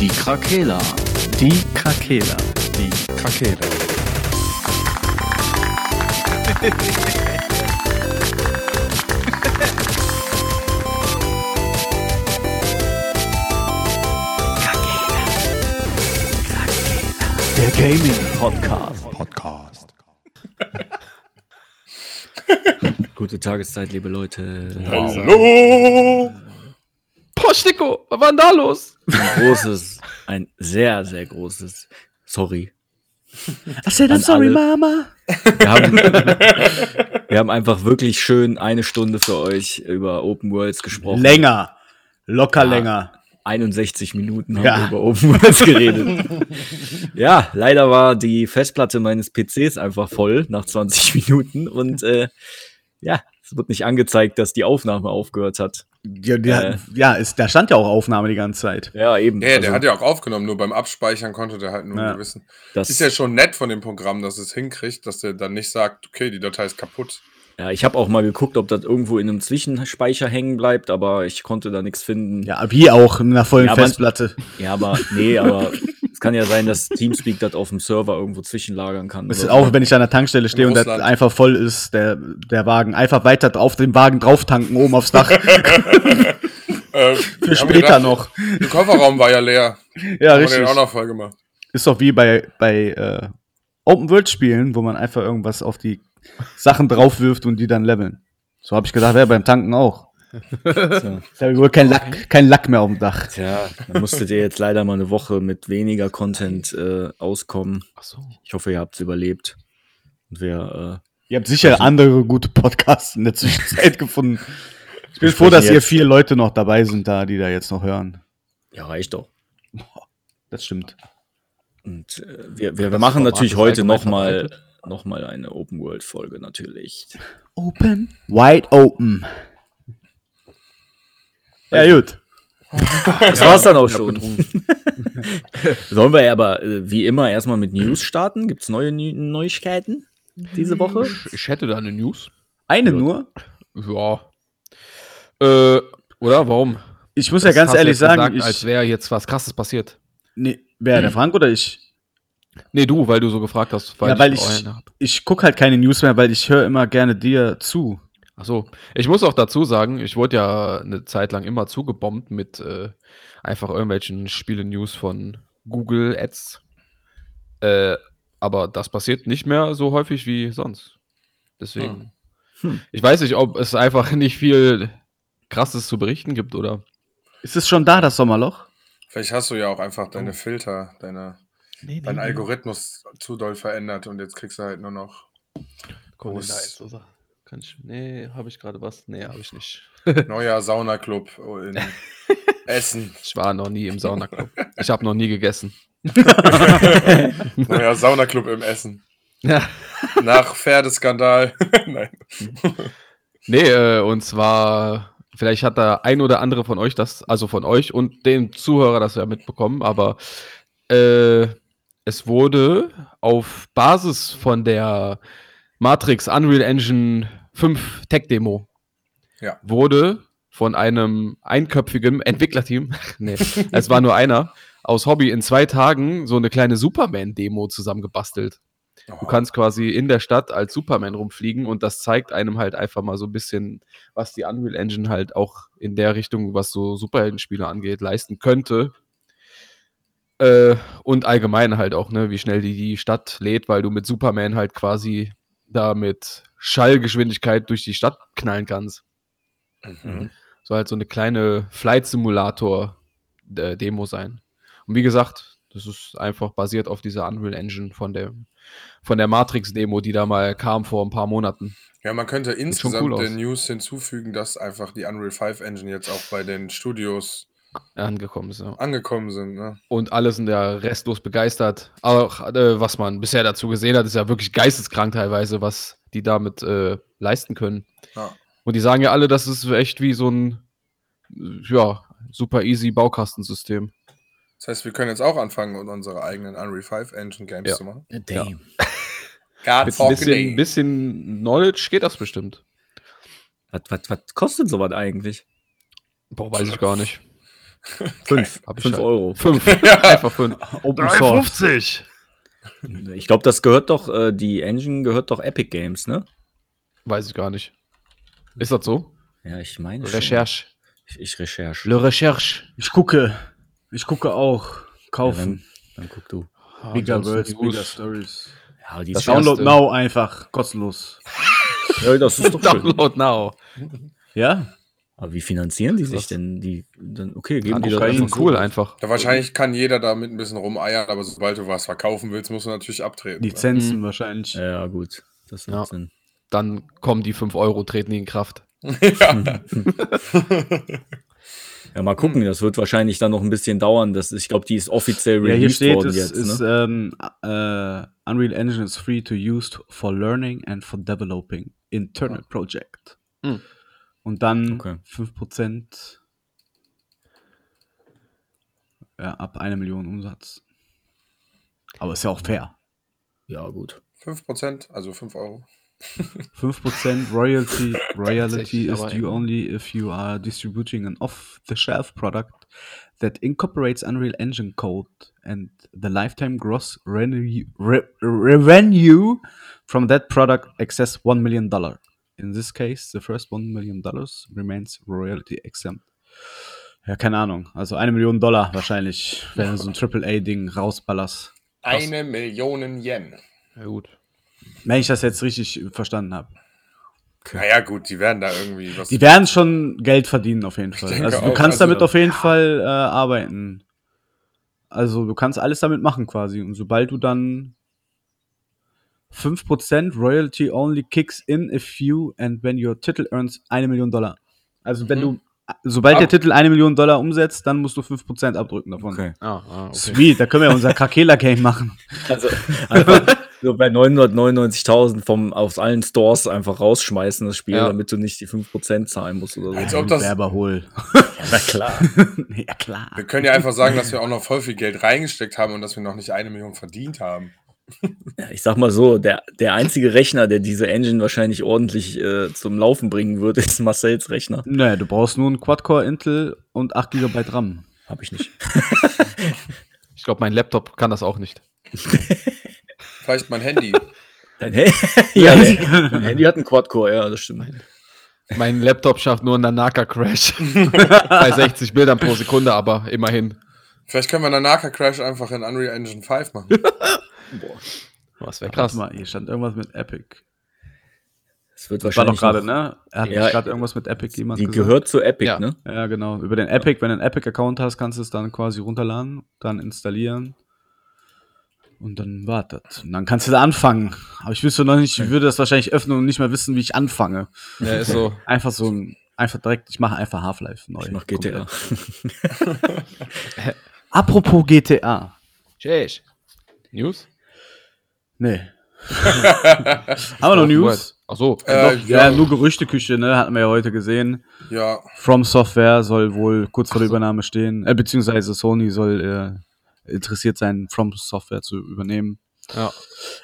Die Krakela. Die Krakela. Die Krakela. Der Gaming Podcast. Podcast. Gute Tageszeit, liebe Leute. Hallo! Boah, Sticko, was war denn da los? Ein großes, ein sehr, sehr großes Sorry. I said An sorry. Mama. Wir haben, wir haben einfach wirklich schön eine Stunde für euch über Open Worlds gesprochen. Länger. Locker Ja. länger. 61 Minuten haben Ja. wir über Open Worlds geredet. ja, leider war die Festplatte meines PCs einfach voll nach 20 Minuten und äh, ja, es wird nicht angezeigt, dass die Aufnahme aufgehört hat. Ja, die, Äh. ja ist, da stand ja auch Aufnahme die ganze Zeit. Ja, eben. Ja, der Also, hat ja auch aufgenommen, nur beim Abspeichern konnte der halt nur Ja. gewissen. das, Ist ja schon nett von dem Programm, dass es hinkriegt, dass der dann nicht sagt, okay, die Datei ist kaputt. Ja, ich habe auch mal geguckt, ob das irgendwo in einem Zwischenspeicher hängen bleibt, aber ich konnte da nichts finden. Ja, wie auch in einer vollen Ja, Festplatte. Ja, aber nee, aber kann ja sein, dass Teamspeak das auf dem Server irgendwo zwischenlagern kann. Ist auch, wenn ich an der Tankstelle stehe und das Russland. einfach voll ist, der, der Wagen, einfach weiter auf den Wagen drauf tanken, oben aufs Dach. Äh, Für später noch. Der Kofferraum war ja leer. Ja, Haben wir richtig. den auch noch voll gemacht. Ist doch wie bei, bei äh, Open World Spielen, wo man einfach irgendwas auf die Sachen drauf wirft und die dann leveln. So habe ich gedacht, wäre beim Tanken auch. So. Da habe wohl kein Lack, kein Lack mehr auf dem Dach. Tja, dann musstet ihr jetzt leider mal eine Woche mit weniger Content äh, auskommen. Ach so. Ich hoffe, ihr habt es überlebt. Und wir, Ihr habt sicher andere gute Podcasts in der Zwischenzeit gefunden. Ich bin froh, dass sprechen ihr jetzt- vier Leute noch dabei sind da, die da jetzt noch hören. äh, ja, reicht doch. Das stimmt. Und äh, wir, wir, wir machen natürlich heute nochmal noch mal eine Open World Folge natürlich. Open. Wide open. Ja, gut. Das war's dann auch schon. Sollen wir aber äh, wie immer erstmal mit News starten? Gibt's neue Neu- Neuigkeiten diese Woche? Ich hätte da eine News. Eine Gut. nur. Ja. Äh, oder? Warum? Ich muss ja Das ganz hast du ehrlich jetzt sagen, gesagt, ich, als wäre jetzt was krasses passiert. nee, wer, der Frank oder ich? Nee, du, weil du so gefragt hast. ja, weil ich, hab. ich gucke halt keine News mehr, weil ich höre immer gerne dir zu. Ach so. Ich muss auch dazu sagen, ich wurde ja eine Zeit lang immer zugebombt mit äh, einfach irgendwelchen Spiele-News von Google Ads. Äh, aber das passiert nicht mehr so häufig wie sonst. Deswegen. Hm. Ich weiß nicht, ob es einfach nicht viel Krasses zu berichten gibt oder. Ist es schon da, das Sommerloch? Vielleicht hast du ja auch einfach deine Filter, deine, Nee, dein Algorithmus zu doll verändert und jetzt kriegst du halt nur noch Guck Kann ich. Nee, habe ich gerade was? Nee, habe ich nicht. neuer Saunaclub in Essen. Ich war noch nie im Saunaclub. Ich habe noch nie gegessen. Neuer Saunaclub im Essen. Ja. Nach Pferdeskandal. Nein. Nee, äh, und zwar, vielleicht hat da ein oder andere von euch das, also von euch und dem Zuhörer das ja mitbekommen, aber äh, es wurde auf Basis von der Matrix Unreal Engine 5 Tech Demo Ja. wurde von einem einköpfigen Entwicklerteam, nee, es war nur einer, aus Hobby in zwei Tagen so eine kleine Superman-Demo zusammengebastelt. Du kannst quasi in der Stadt als Superman rumfliegen und das zeigt einem halt einfach mal so ein bisschen, was die Unreal Engine halt auch in der Richtung, was so Superheldenspiele angeht, leisten könnte. Äh, und allgemein halt auch, ne, wie schnell die die Stadt lädt, weil du mit Superman halt quasi da mit Schallgeschwindigkeit durch die Stadt knallen kannst. Mhm. Soll halt so eine kleine Flight-Simulator-Demo sein. Und wie gesagt, das ist einfach basiert auf dieser Unreal Engine von der, von der Matrix-Demo, die da mal kam vor ein paar Monaten. Ja, man könnte schon insgesamt cool der. News hinzufügen, dass einfach die Unreal 5 Engine jetzt auch bei den Studios Angekommen ist. Ja. angekommen sind. Ne? Und alle sind ja restlos begeistert. Auch äh, was man bisher dazu gesehen hat, ist ja wirklich geisteskrank teilweise, was die damit äh, leisten können. Ja. Und die sagen ja alle, das ist echt wie so ein ja, super easy Baukastensystem. Das heißt, wir können jetzt auch anfangen, und unsere eigenen Unreal 5 Engine Games Ja. zu machen. Damn. God Mit ein bisschen, bisschen Knowledge geht das bestimmt. Was, was, was kostet sowas eigentlich? Boah, weiß ich gar nicht. Fünf. Hab ich Fünf halt. Euro. Fünf. Einfach fünf. Open Source. 3,50. Ich glaube, das gehört doch, äh, die Engine gehört doch Epic Games, ne? Weiß ich gar nicht. Ist das so? Ja, ich meine. schon. Recherche. Ich, ich recherche. Le Recherche. Ich gucke. Ich gucke auch. Ja, Kaufen. dann, dann guck du. bigger Ansonsten Words, News. bigger Stories. Ja, die Das Download now einfach. Kostenlos. ja, das ist doch schön. Download now. Ja? Aber wie finanzieren die sich denn? Die, dann, okay, geben die Kokain. einfach cool einfach. Ja, wahrscheinlich kann jeder damit ein bisschen rumeiern, aber sobald du was verkaufen willst, musst du natürlich abtreten. ne? Lizenzen wahrscheinlich. Ja, gut. Das macht Ja. Sinn. Dann kommen die 5 Euro, treten die in Kraft. ja. Ja, mal gucken. Das wird wahrscheinlich dann noch ein bisschen dauern. Das, ich glaube, die ist offiziell Ja, hier released steht, worden es jetzt. ist ne? ähm, äh, Unreal Engine is free to use for learning and for developing internal project. Hm. Und dann Okay. 5% ja, ab einer Million Umsatz. Aber ist ja auch fair. Ja, gut. 5%, also 5 Euro. 5% Royalty, Royalty is due only if you are distributing an off-the-shelf product that incorporates Unreal Engine code and the lifetime gross revenue, re, revenue from that product excess $1 million. In this case, the first $1 million remains royalty exempt. Ja, keine Ahnung. Also eine Million Dollar wahrscheinlich, wenn du so ein AAA-Ding rausballerst. Eine Million Yen. Ja, gut. Wenn ich das jetzt richtig verstanden habe. Naja, gut, die werden da irgendwie was. Die werden schon Geld verdienen auf jeden Fall. Also du auch, kannst also- damit auf jeden Fall äh, arbeiten. Also du kannst alles damit machen quasi. Und sobald du dann 5% Royalty only kicks in if you and when your Titel earns eine Million Dollar. Also wenn Mhm. du, sobald Ab- der Titel eine Million Dollar umsetzt, dann musst du 5% abdrücken davon. Okay. Ah, ah, okay. Sweet, da können wir ja unser Krakela-Game machen. Also einfach so bei 999.000 vom aus allen Stores einfach rausschmeißen das Spiel, Ja. damit du nicht die 5% zahlen musst oder so. Als ob das- Werber hol. Na klar. ja klar. Wir können ja einfach sagen, dass wir auch noch voll viel Geld reingesteckt haben und dass wir noch nicht eine Million verdient haben. Ja, ich sag mal so, der, der einzige Rechner, der diese Engine wahrscheinlich ordentlich äh, zum Laufen bringen wird, ist Marcells Rechner. Naja, du brauchst nur einen Quad-Core Intel und 8 GB RAM. Habe ich nicht. Ich glaube, mein Laptop kann das auch nicht. Vielleicht mein Handy. Dein Handy? ja, dein Handy hat einen Quad-Core, ja, das stimmt. Mein Laptop schafft nur einen Nanaka-Crash. Bei 60 Bildern pro Sekunde, aber immerhin. Vielleicht können wir Nanaka Crash einfach in Unreal Engine 5 machen. Boah. Was wäre Krass. krass. mal, hier stand irgendwas mit Epic. Das wird Das war doch wahrscheinlich. gerade, ne? Er hat Ja, gerade irgendwas mit Epic jemand Die gesagt. gehört zu Epic, Ja. ne? Ja, genau. Über den Epic, wenn du einen Epic-Account hast, kannst du es dann quasi runterladen, dann installieren und dann wartet. Und dann kannst du da anfangen. Aber ich wüsste noch nicht, ich würde das wahrscheinlich öffnen und nicht mehr wissen, wie ich anfange. Ja, ist so. Einfach so ein, einfach direkt, ich mache einfach Half-Life neu. Ich mach GTA. Apropos GTA. Tschüss. News? Nee. Haben wir noch News? Ach so. Äh, Doch, ja, nur Gerüchteküche, ne? Hatten wir ja heute gesehen. Ja, From Software soll wohl kurz vor der Übernahme stehen, äh, beziehungsweise Sony soll äh, interessiert sein, From Software zu übernehmen. Ja.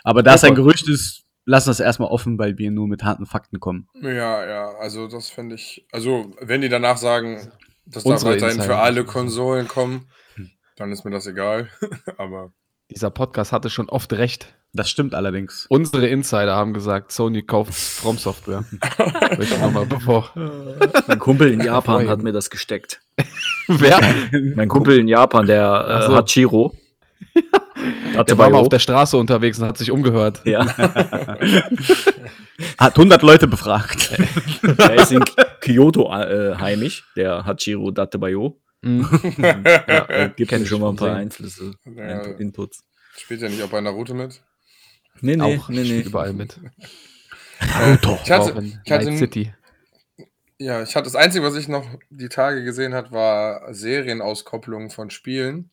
Aber da es ein. Gerücht ist, lassen wir es erstmal offen, weil wir nur mit harten Fakten kommen. ja, ja. Also, das finde ich. Also, wenn die danach sagen, dass da Unsere weiterhin für alle Konsolen kommen, dann ist mir das egal. Aber Dieser Podcast hatte schon oft recht. Das stimmt allerdings. Unsere Insider haben gesagt, Sony kauft From Software. Nochmal bevor. Mein Kumpel in Japan hat mir das gesteckt. Wer? Mein Kumpel in Japan, der äh, so. Hachiro. Der war mal auf der Straße unterwegs und hat sich umgehört. ja, Hat 100 Leute befragt. der ist in Kyoto äh, heimisch, der Hachiro Datebayo. Mhm. Ja, äh, gibt schon mal ein paar. Einflüsse, Ja. Input- Inputs. spielt ja nicht auch bei Naruto mit. Nee, nee, Auch nee, nee. überall mit. Naruto. Ich hatte, ich hatte Night City. Ja, ich hatte das Einzige, was ich noch die Tage gesehen hat, war Serienauskopplungen von Spielen.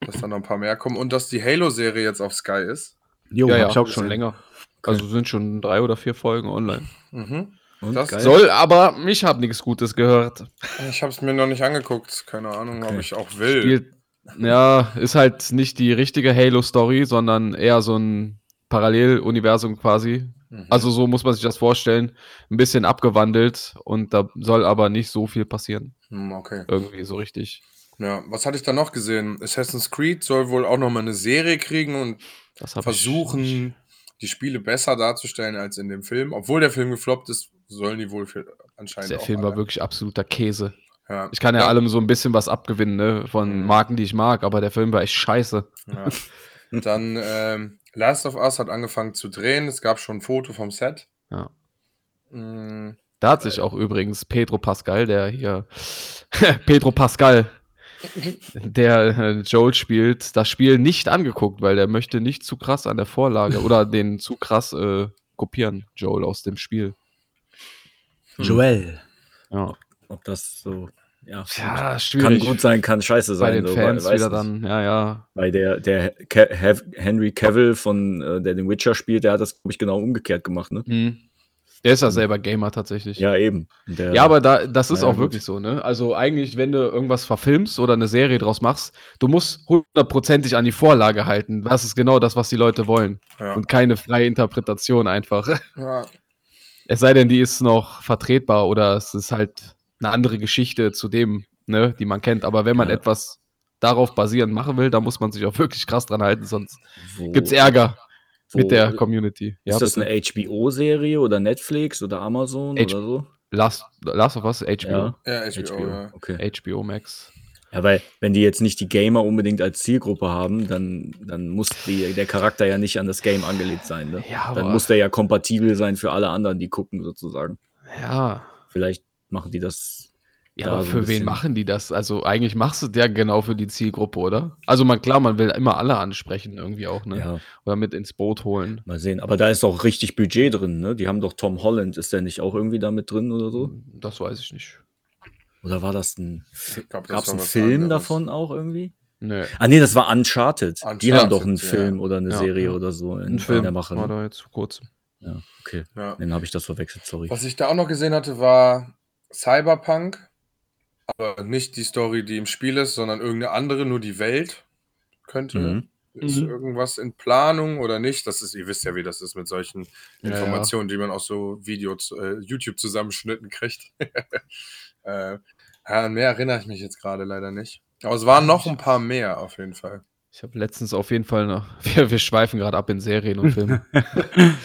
Dass da noch ein paar mehr kommen und dass die Halo-Serie jetzt auf Sky ist. Jo, ja, ja, ich auch schon länger. Also sind schon drei oder vier Folgen online. Mhm. Und, Das geil. Soll, aber ich habe nichts Gutes gehört. Ich habe es mir noch nicht angeguckt. Keine Ahnung, ob Okay. ich auch will. Spielt, ja, ist halt nicht die richtige Halo-Story, sondern eher so ein Paralleluniversum quasi. Mhm. Also so muss man sich das vorstellen. Ein bisschen abgewandelt und da soll aber nicht so viel passieren. Hm, okay. Irgendwie so richtig Ja, was hatte ich da noch gesehen? Assassin's Creed soll wohl auch noch mal eine Serie kriegen und versuchen, die Spiele besser darzustellen als in dem Film. Obwohl der Film gefloppt ist, sollen die wohl für anscheinend Der auch Film war alle. wirklich absoluter Käse. Ja. Ich kann ja Dann- allem so ein bisschen was abgewinnen, ne? Von Mhm. Marken, die ich mag, aber der Film war echt scheiße. Ja. Dann ähm, Last of Us hat angefangen zu drehen. Es gab schon ein Foto vom Set. Ja. Mm, Da hat sich auch übrigens Pedro Pascal, der hier Pedro Pascal, der äh, Joel spielt, das Spiel nicht angeguckt, weil der möchte nicht zu krass an der Vorlage oder den zu krass äh, kopieren, Joel aus dem Spiel. Joel. Ja, Ob das so, ja, ja kann schwierig. gut sein, kann scheiße bei sein. den so, Fans weiß wieder dann, ja, ja. Weil der, der Hev- Henry Cavill von, äh, der den Witcher spielt, der hat das, glaube ich, genau umgekehrt gemacht, ne? Hm. Der ist ja selber Gamer tatsächlich. Ja, eben. Der, Ja, aber da, das ist Ja, auch gut. wirklich so, ne? Also eigentlich, wenn du irgendwas verfilmst oder eine Serie draus machst, du musst hundertprozentig an die Vorlage halten. Das ist genau das, was die Leute wollen. ja. Und keine freie Interpretation einfach. ja. Es sei denn, die ist noch vertretbar oder es ist halt eine andere Geschichte zu dem, ne, die man kennt. Aber wenn man Ja. etwas darauf basierend machen will, dann muss man sich auch wirklich krass dran halten, sonst wo, gibt's Ärger wo, mit der Community. Ist das bitte. eine HBO-Serie oder Netflix oder Amazon H- oder so? Last, Last of Us, HBO. Ja, ja, HBO, ja. Okay. HBO Max. Ja, weil wenn die jetzt nicht die Gamer unbedingt als Zielgruppe haben, dann, dann muss die, der Charakter ja nicht an das Game angelegt sein. Ne? Ja, Dann muss der ja kompatibel sein für alle anderen, die gucken sozusagen. Ja. Vielleicht machen die das. Ja, aber so für wen machen die das? Also eigentlich machst du der genau für die Zielgruppe, oder? Also man, klar, man will immer alle ansprechen irgendwie auch, ne? Ja, Oder mit ins Boot holen. mal sehen. Aber da ist doch richtig Budget drin, ne? Die haben doch Tom Holland, ist der nicht auch irgendwie da mit drin oder so? Das weiß ich nicht. Oder war das ein. Gab es einen was Film anderes. davon auch irgendwie? Nö. Ah, nee, das war Uncharted. die Uncharted, haben doch einen ja. Film oder eine Ja, Serie ja. oder so in, Ein Film in der Mache. war Ne? da jetzt vor kurzem. Ja, okay. Ja. Dann habe ich das verwechselt, sorry. Was ich da auch noch gesehen hatte, war Cyberpunk. Aber nicht die Story, die im Spiel ist, sondern irgendeine andere, nur die Welt. Könnte. Mhm. Ist Mhm. irgendwas in Planung oder nicht? Das ist, ihr wisst ja, wie das ist mit solchen Ja, ja. Informationen, die man aus so Videos, äh, YouTube-Zusammenschnitten kriegt. äh, ja, an mehr erinnere ich mich jetzt gerade leider nicht. Aber es waren noch ein paar mehr auf jeden Fall. Ich habe letztens auf jeden Fall noch. Wir, wir schweifen gerade ab in Serien und Filmen.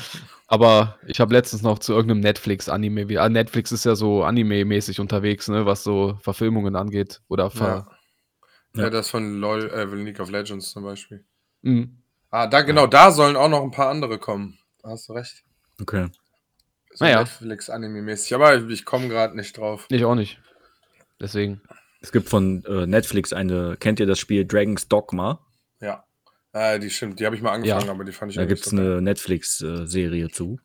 Aber ich habe letztens noch zu irgendeinem Netflix-Anime. wie- ah, Netflix ist ja so Anime-mäßig unterwegs, ne, was so Verfilmungen angeht. Oder ver Ja. Ja. ja, das von LOL, äh, League of Legends zum Beispiel. Mhm. Ah, da genau, da sollen auch noch ein paar andere kommen. Da hast du recht. Okay. So Naja. Netflix-Anime-mäßig. Aber ich komme gerade nicht drauf. Ich auch nicht. Deswegen. Es gibt von äh, Netflix eine, kennt ihr das Spiel Dragon's Dogma? Ja. Äh, die stimmt, die habe ich mal angefangen, Ja. aber die fand ich Da gibt es eine Netflix-Serie zu.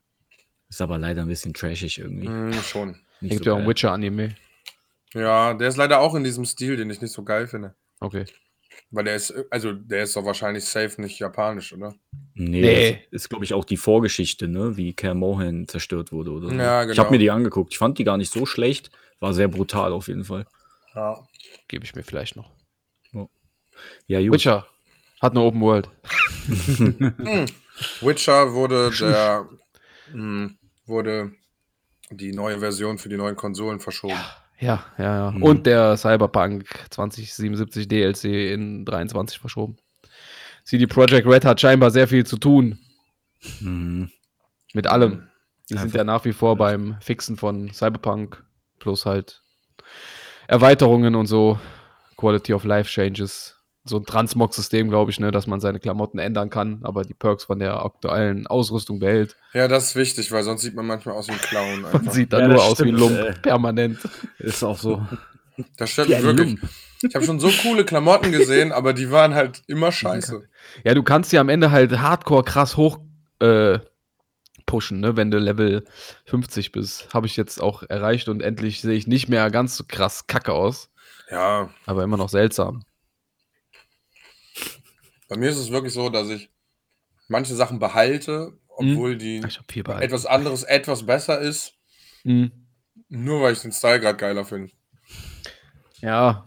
Ist aber leider ein bisschen trashig irgendwie. Hm, schon. Nicht Gibt so ja auch ein. Witcher-Anime. Ja, der ist leider auch in diesem Stil, den ich nicht so geil finde. Okay. Weil der ist, also der ist doch wahrscheinlich safe nicht japanisch, oder? Nee, Nee. das ist, glaube ich, auch die Vorgeschichte, ne? wie Ker Mohan zerstört wurde oder so. Ja, Ich genau. habe mir die angeguckt. Ich fand die gar nicht so schlecht. War sehr brutal auf jeden Fall. Ja. Gebe ich mir vielleicht noch. Ja, gut. Witcher hat eine Open World. Witcher wurde der mh, wurde die neue Version für die neuen Konsolen verschoben. Ja, ja, ja. Mhm. Und der Cyberpunk 2077 DLC in 23 verschoben. CD Projekt Red hat scheinbar sehr viel zu tun Mhm. mit allem. Die sind Einfach- ja nach wie vor beim Fixen von Cyberpunk plus halt Erweiterungen und so. Quality of Life Changes. So ein Transmog-System, glaube ich, ne, dass man seine Klamotten ändern kann, aber die Perks von der aktuellen Ausrüstung behält. Ja, das ist wichtig, weil sonst sieht man manchmal aus wie ein Clown. Man Einfach. sieht da Ja, nur das aus wie ein stimmt, Lump, äh. permanent. Ist auch so. Das mich ein wirklich. Lump. Ich habe schon so coole Klamotten gesehen, aber die waren halt immer scheiße. Ja, du kannst ja am Ende halt hardcore krass hoch äh, pushen, ne? wenn du Level 50 bist. Habe ich jetzt auch erreicht und endlich sehe ich nicht mehr ganz so krass kacke aus, Ja, aber immer noch seltsam. Bei mir ist es wirklich so, dass ich manche Sachen behalte, obwohl die Ich habe viel behalten. etwas anderes etwas besser ist, Mhm. nur weil ich den Style gerade geiler finde. Ja,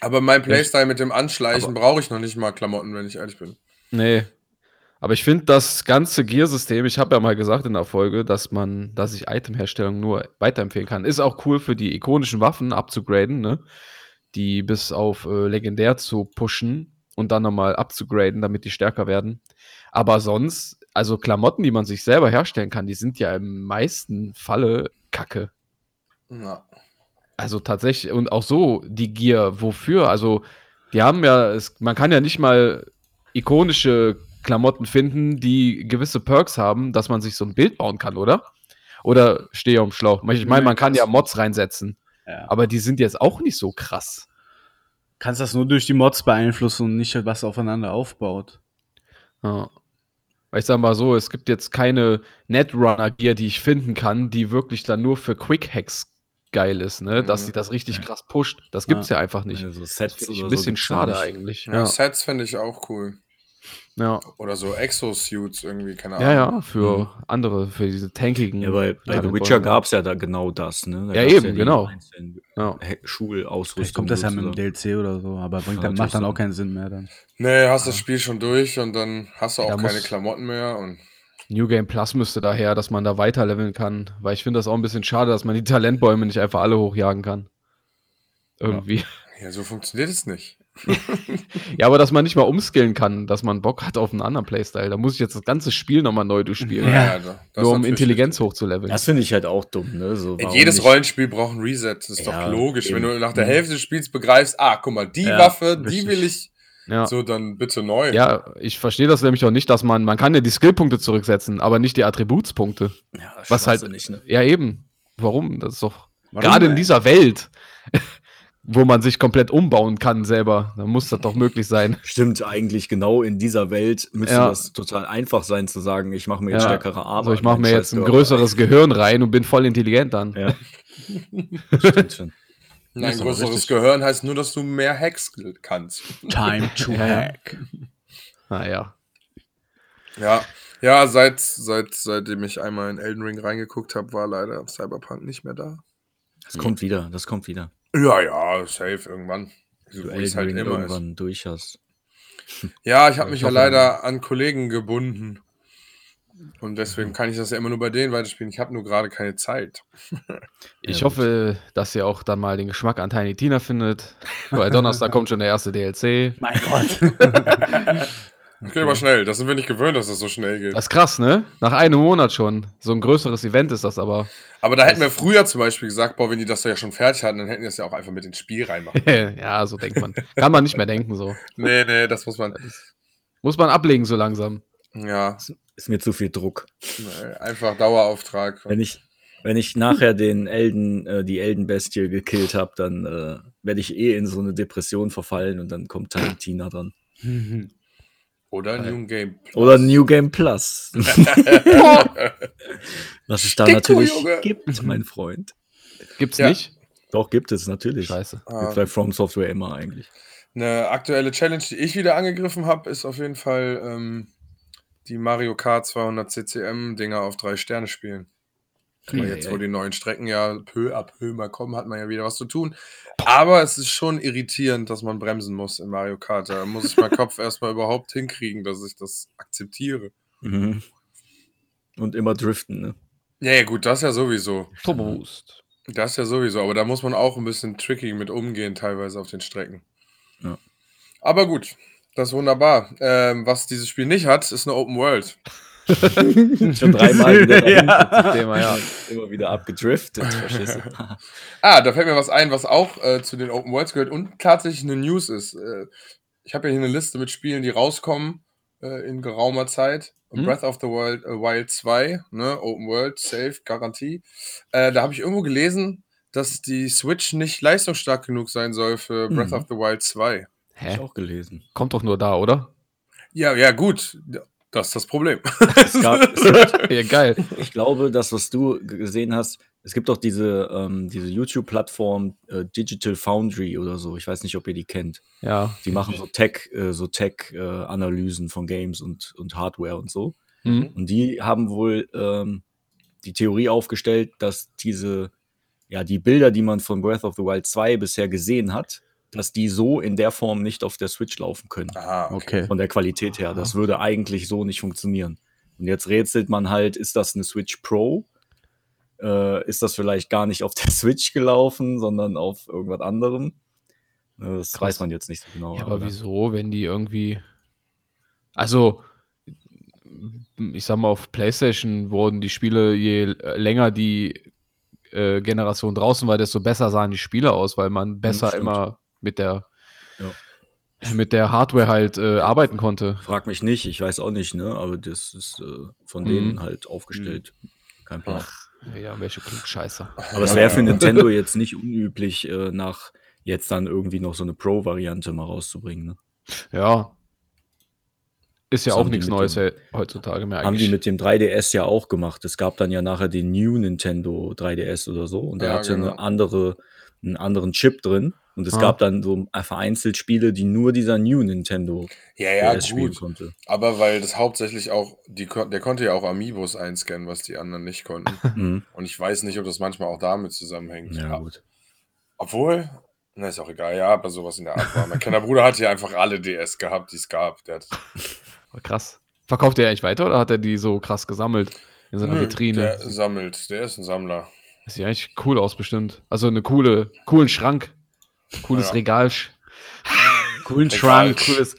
Aber mein Playstyle mit dem Anschleichen brauche ich noch nicht mal Klamotten, wenn ich ehrlich bin. nee. Aber ich finde das ganze Gear-System, ich habe ja mal gesagt in der Folge, dass man, dass ich Itemherstellung nur weiterempfehlen kann. Ist auch cool für die ikonischen Waffen abzugraden, ne? die bis auf äh, legendär zu pushen und dann nochmal abzugraden, damit die stärker werden. Aber sonst, also Klamotten, die man sich selber herstellen kann, die sind ja im meisten Falle Kacke. Ja. Also tatsächlich, und auch so die Gear, wofür? Also, die haben ja, es, man kann ja nicht mal ikonische Klamotten finden, die gewisse Perks haben, dass man sich so ein Bild bauen kann, oder? Oder stehe am Schlauch? Ich meine, man kann ja Mods reinsetzen, Ja. aber die sind jetzt auch nicht so krass. Kannst das nur durch die Mods beeinflussen und nicht, was aufeinander aufbaut. Ja. Weil ich sag mal so, es gibt jetzt keine Netrunner-Gear, die ich finden kann, die wirklich dann nur für Quick-Hacks geil ist, ne? Dass Mhm. sie das richtig krass pusht. Das gibt's ja, einfach nicht. Also Das Sets finde ich ein bisschen ja schade eigentlich. Ja, Ja, Sets finde ich auch cool. Ja. Oder so Exosuits irgendwie, keine Ahnung. Ja, ja, für andere, für diese tankigen. Ja, bei, bei The. Witcher gab es ja da genau das, ne? Da Ja, eben, genau. Ja. He- Schulausrüstung. Vielleicht kommt das ja mit dem. DLC oder so, aber bringt Ja, dann, macht dann auch keinen Sinn mehr dann. Nee, hast das Spiel schon durch und dann hast du auch keine Klamotten mehr. Und New Game Plus müsste daher, dass man da weiter leveln kann, weil ich finde das auch ein bisschen schade, dass man die Talentbäume nicht einfach alle hochjagen kann. Irgendwie. ja, so funktioniert es nicht. Ja, aber dass man nicht mal umskillen kann, dass man Bock hat auf einen anderen Playstyle. Da muss ich jetzt das ganze Spiel nochmal neu durchspielen. Ja. das Nur um Intelligenz hochzuleveln. Das finde ich halt auch dumm, ne? So, Jedes nicht? Rollenspiel braucht ein Reset. Das ist Ja, doch logisch. Wenn eben. du nach der Mhm. Hälfte des Spiels begreifst, ah, guck mal, die Ja, Waffe, die richtig. will ich, Ja. so dann bitte neu. Ja, ich verstehe das nämlich auch nicht, dass man, man kann ja die Skillpunkte zurücksetzen, aber nicht die Attributspunkte. Ja, Was halt, schwachsinnig, ne? ja eben. Warum? Das ist doch, Warum gerade in dieser Welt, wo man sich komplett umbauen kann selber, da muss das doch möglich sein. Stimmt, eigentlich genau in dieser Welt müsste Ja. das total einfach sein zu sagen, ich mache mir jetzt Ja. stärkere Arme. Also ich mache mir jetzt ein größeres Gehirn rein und bin voll intelligent dann. Ja. Stimmt schon. Ein ist aber größeres richtig. Gehirn heißt nur, dass du mehr Hacks kannst. Time to hack. Naja. Ja, ja, seit, seit, seitdem ich einmal in Elden Ring reingeguckt habe, war leider Cyberpunk nicht mehr da. Das kommt wieder, das kommt wieder. Ja, ja, safe irgendwann. So, Du wo es Elden halt Ring immer ist. irgendwann durch hast. Ja, ich habe Ich mich ja leider an Kollegen gebunden. Und deswegen kann ich das ja immer nur bei denen weiterspielen. Ich habe nur gerade keine Zeit. Ich Ja, hoffe, dass ihr auch dann mal den Geschmack an Tiny Tina findet. Weil Donnerstag kommt schon der erste DLC. Mein Gott. Das geht aber schnell. Das sind wir nicht gewöhnt, dass das so schnell geht. Das ist krass, ne? Nach einem Monat schon. So ein größeres Event ist das aber. Aber da hätten wir früher zum Beispiel gesagt, boah, wenn die das ja schon fertig hatten, dann hätten die das ja auch einfach mit ins Spiel reinmachen. ja, so denkt man. Kann man nicht mehr denken so. nee, nee, das muss man. Muss man ablegen so langsam. Ja, Ist mir zu viel Druck. nee, einfach Dauerauftrag. Wenn ich, wenn ich nachher den Elden, äh, die Eldenbestie gekillt habe, dann äh, werde ich eh in so eine Depression verfallen und dann kommt Tiny Tina dran. Oder New Game. Plus. Oder New Game Plus. Was es da natürlich Junge. gibt, mein Freund. Gibt's Ja. nicht? Doch, gibt es natürlich. Scheiße. Ah. Gibt's bei From Software immer eigentlich. Eine aktuelle Challenge, die ich wieder angegriffen habe, ist auf jeden Fall ähm, die Mario Kart 200 CCM-Dinger auf drei Sterne spielen. Aber jetzt, wo die neuen Strecken ja peu à peu mal kommen, hat man ja wieder was zu tun. Aber es ist schon irritierend, dass man bremsen muss in Mario Kart. Da muss ich meinen Kopf erstmal überhaupt hinkriegen, dass ich das akzeptiere. Mhm. Und immer driften, ne? Ja, ja, gut, das ja sowieso. Turbo Boost. Das ja sowieso. Aber da muss man auch ein bisschen tricky mit umgehen, teilweise auf den Strecken. Ja. Aber gut, das ist wunderbar. Ähm, was dieses Spiel nicht hat, ist eine Open World. Schon dreimal wieder dahin. Ja. Thema, ja. Immer wieder abgedriftet. Ah, da fällt mir was ein, was auch äh, zu den Open Worlds gehört und tatsächlich eine News ist. Äh, ich habe ja hier eine Liste mit Spielen, die rauskommen äh, in geraumer Zeit. Hm. Breath of the Wild, äh, Wild 2, ne, Open World, Safe, Garantie. Äh, da habe ich irgendwo gelesen, dass die Switch nicht leistungsstark genug sein soll für Breath Mhm. of the Wild 2. Hab ich Hä? auch gelesen. Kommt doch nur da, oder? Ja, ja, gut. Das ist das Problem. Es gab, es Ja, geil. Ich glaube, das, was du gesehen hast, es gibt doch diese, ähm, diese YouTube-Plattform äh, Digital Foundry oder so. Ich weiß nicht, ob ihr die kennt. Ja. Die machen so Tech, äh, so Tech-Analysen von Games und, und Hardware und so. Mhm. Und die haben wohl ähm, die Theorie aufgestellt, dass diese, ja, die Bilder, die man von Breath of the Wild 2 bisher gesehen hat, dass die so in der Form nicht auf der Switch laufen können. Aha, Okay. Von der Qualität her. Das würde eigentlich so nicht funktionieren. Und jetzt rätselt man halt, ist das eine Switch Pro? Äh, ist das vielleicht gar nicht auf der Switch gelaufen, sondern auf irgendwas anderem? Ne, Das Krass. weiß man jetzt nicht so genau. Ja, aber wieso, wenn die irgendwie. Also, ich sag mal, auf PlayStation wurden die Spiele, je länger die äh, Generation draußen war, desto besser sahen die Spiele aus, weil man besser stimmt. immer mit der, Ja. mit der Hardware halt äh, arbeiten konnte. Frag mich nicht, ich weiß auch nicht, ne? Aber das ist äh, von Mhm. denen halt aufgestellt. Kein Plan. Ja, welche Klugscheißer. Aber es wäre für Nintendo jetzt nicht unüblich, äh, nach jetzt dann irgendwie noch so eine Pro-Variante mal rauszubringen. Ne? Ja. Ist ja Das auch nichts Neues dem- heutzutage mehr Haben die eigentlich. mit dem 3DS ja auch gemacht. Es gab dann ja nachher den New Nintendo 3DS oder so und der Ja, hatte genau. eine andere, einen anderen Chip drin. Und es Ah. gab dann so vereinzelt Spiele, die nur dieser New Nintendo Ja, ja, DS spielen gut. konnte. Aber weil das hauptsächlich auch, die, der konnte ja auch Amiibos einscannen, was die anderen nicht konnten. Mhm. Und ich weiß nicht, ob das manchmal auch damit zusammenhängt. Ja, gut. Obwohl, na ist auch egal, ja, aber sowas in der Art war. Mein kleiner Bruder hat ja einfach alle DS gehabt, die es gab. Der hat, Krass. Verkauft der eigentlich weiter oder hat er die so krass gesammelt in seiner Nö, Vitrine? Der sammelt, der ist ein Sammler. Das sieht eigentlich cool aus, bestimmt. Also eine coole, coolen Schrank. Cooles Ja. Regal. Coolen Regal. Schrank, cooles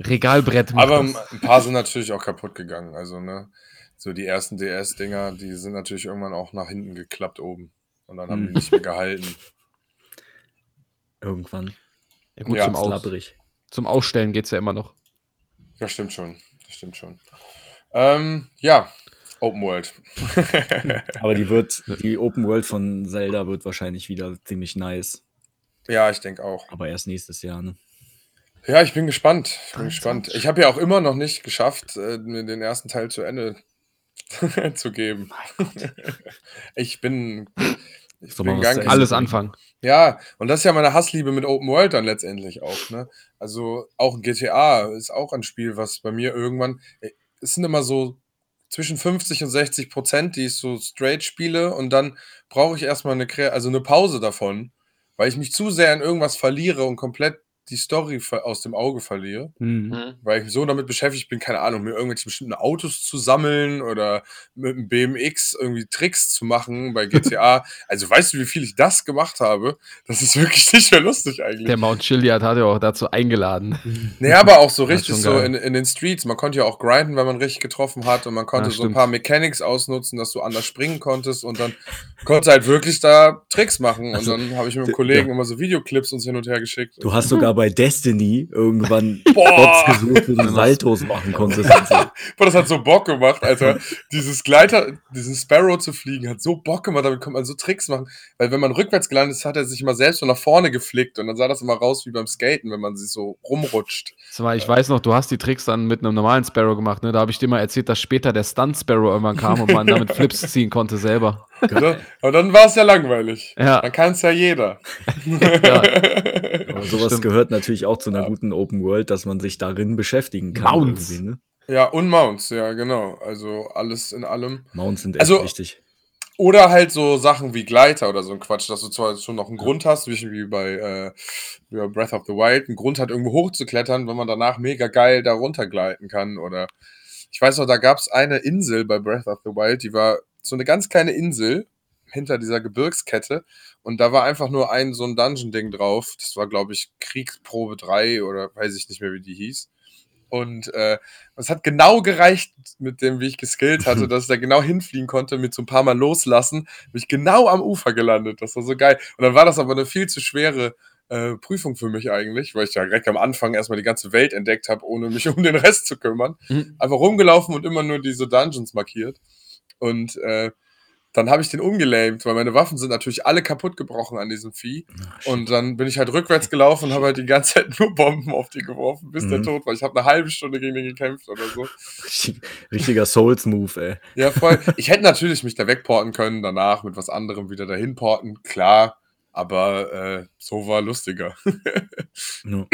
Regalbrett. Aber ein paar sind natürlich auch kaputt gegangen. Also, ne, so die ersten DS-Dinger, die sind natürlich irgendwann auch nach hinten geklappt oben. Und dann haben die Hm. nicht mehr gehalten. Irgendwann. ja, gut, Ja, zum, Aus, zum Ausstellen geht es ja immer noch. Das stimmt schon. Das stimmt schon. Ähm, ja, Open World. Aber die wird, die Open World von Zelda wird wahrscheinlich wieder ziemlich nice. Ja, ich denke auch. Aber erst nächstes Jahr, ne? Ja, ich bin gespannt. Ich bin gespannt. Ich habe ja auch immer noch nicht geschafft, äh, mir den ersten Teil zu Ende zu geben. ich bin. Ich man bin Ende Alles anfangen. Ja, und das ist ja meine Hassliebe mit Open World dann letztendlich auch, ne? Also auch GTA ist auch ein Spiel, was bei mir irgendwann, äh, es sind immer so zwischen 50 und 60 Prozent, die ich so straight spiele und dann brauche ich erstmal eine, Kre- also eine Pause davon, weil ich mich zu sehr in irgendwas verliere und komplett die Story aus dem Auge verliere, Mhm. weil ich so damit beschäftigt bin, keine Ahnung, mir irgendwelche bestimmten Autos zu sammeln oder mit dem BMX irgendwie Tricks zu machen bei GTA. also weißt du, wie viel ich das gemacht habe? Das ist wirklich nicht mehr lustig eigentlich. Der Mount Chiliad hat ja auch dazu eingeladen. Nee, aber auch so richtig so in, in den Streets. Man konnte ja auch grinden, wenn man richtig getroffen hat und man konnte Ja, so ein paar Mechanics ausnutzen, dass du anders springen konntest und dann konntest halt wirklich da Tricks machen. Und Also, dann habe ich mit dem Kollegen ja. immer so Videoclips uns hin und her geschickt. Du hast sogar bei Destiny irgendwann! Bots gesucht, wo du Saltos machen konntest. Und so. Boah, das hat so Bock gemacht, Alter. Dieses Gleiter, diesen Sparrow zu fliegen, hat so Bock gemacht, damit konnte man so Tricks machen. Weil wenn man rückwärts gelandet ist, hat er sich immer selbst so nach vorne geflickt und dann sah das immer raus wie beim Skaten, wenn man sich so rumrutscht. Sag mal, ich weiß noch, du hast die Tricks dann mit einem normalen Sparrow gemacht, ne? Da habe ich dir mal erzählt, dass später der Stunt Sparrow irgendwann kam und man damit Flips ziehen konnte selber. Oder? Und dann war es ja langweilig. Ja. Dann kann es ja jeder. Ja. Aber sowas Stimmt. gehört natürlich auch zu einer guten Open World, dass man sich darin beschäftigen kann. Mounts. Ne? Ja, und Mounts, ja, genau. Also alles in allem. Mounts sind echt Also- wichtig. Oder halt so Sachen wie Gleiter oder so ein Quatsch, dass du zwar schon noch einen Grund hast, wie wie bei, äh, wie bei Breath of the Wild, einen Grund hat, irgendwo hochzuklettern, wenn man danach mega geil da runtergleiten kann. Oder ich weiß noch, da gab es eine Insel bei Breath of the Wild, die war so eine ganz kleine Insel hinter dieser Gebirgskette und da war einfach nur ein so ein Dungeon-Ding drauf. Das war, glaube ich, Kriegsprobe 3 oder weiß ich nicht mehr, wie die hieß. Und äh, es hat genau gereicht mit dem, wie ich geskillt hatte, dass ich da genau hinfliegen konnte, mit so ein paar Mal loslassen, bin ich genau am Ufer gelandet. Das war so geil. Und dann war das aber eine viel zu schwere äh, Prüfung für mich eigentlich, weil ich ja direkt am Anfang erstmal die ganze Welt entdeckt habe, ohne mich um den Rest zu kümmern. Mhm. Einfach rumgelaufen und immer nur diese Dungeons markiert. Und äh, dann habe ich den umgelähmt, weil meine Waffen sind natürlich alle kaputt gebrochen an diesem Vieh. Und dann bin ich halt rückwärts gelaufen und habe halt die ganze Zeit nur Bomben auf die geworfen, bis der Mhm. tot war. Ich habe eine halbe Stunde gegen den gekämpft oder so. Richtig- Richtiger Souls-Move, ey. Ja, voll. Ich hätte natürlich mich da wegporten können, danach mit was anderem wieder dahin porten, klar. Aber äh, so war lustiger. Ja.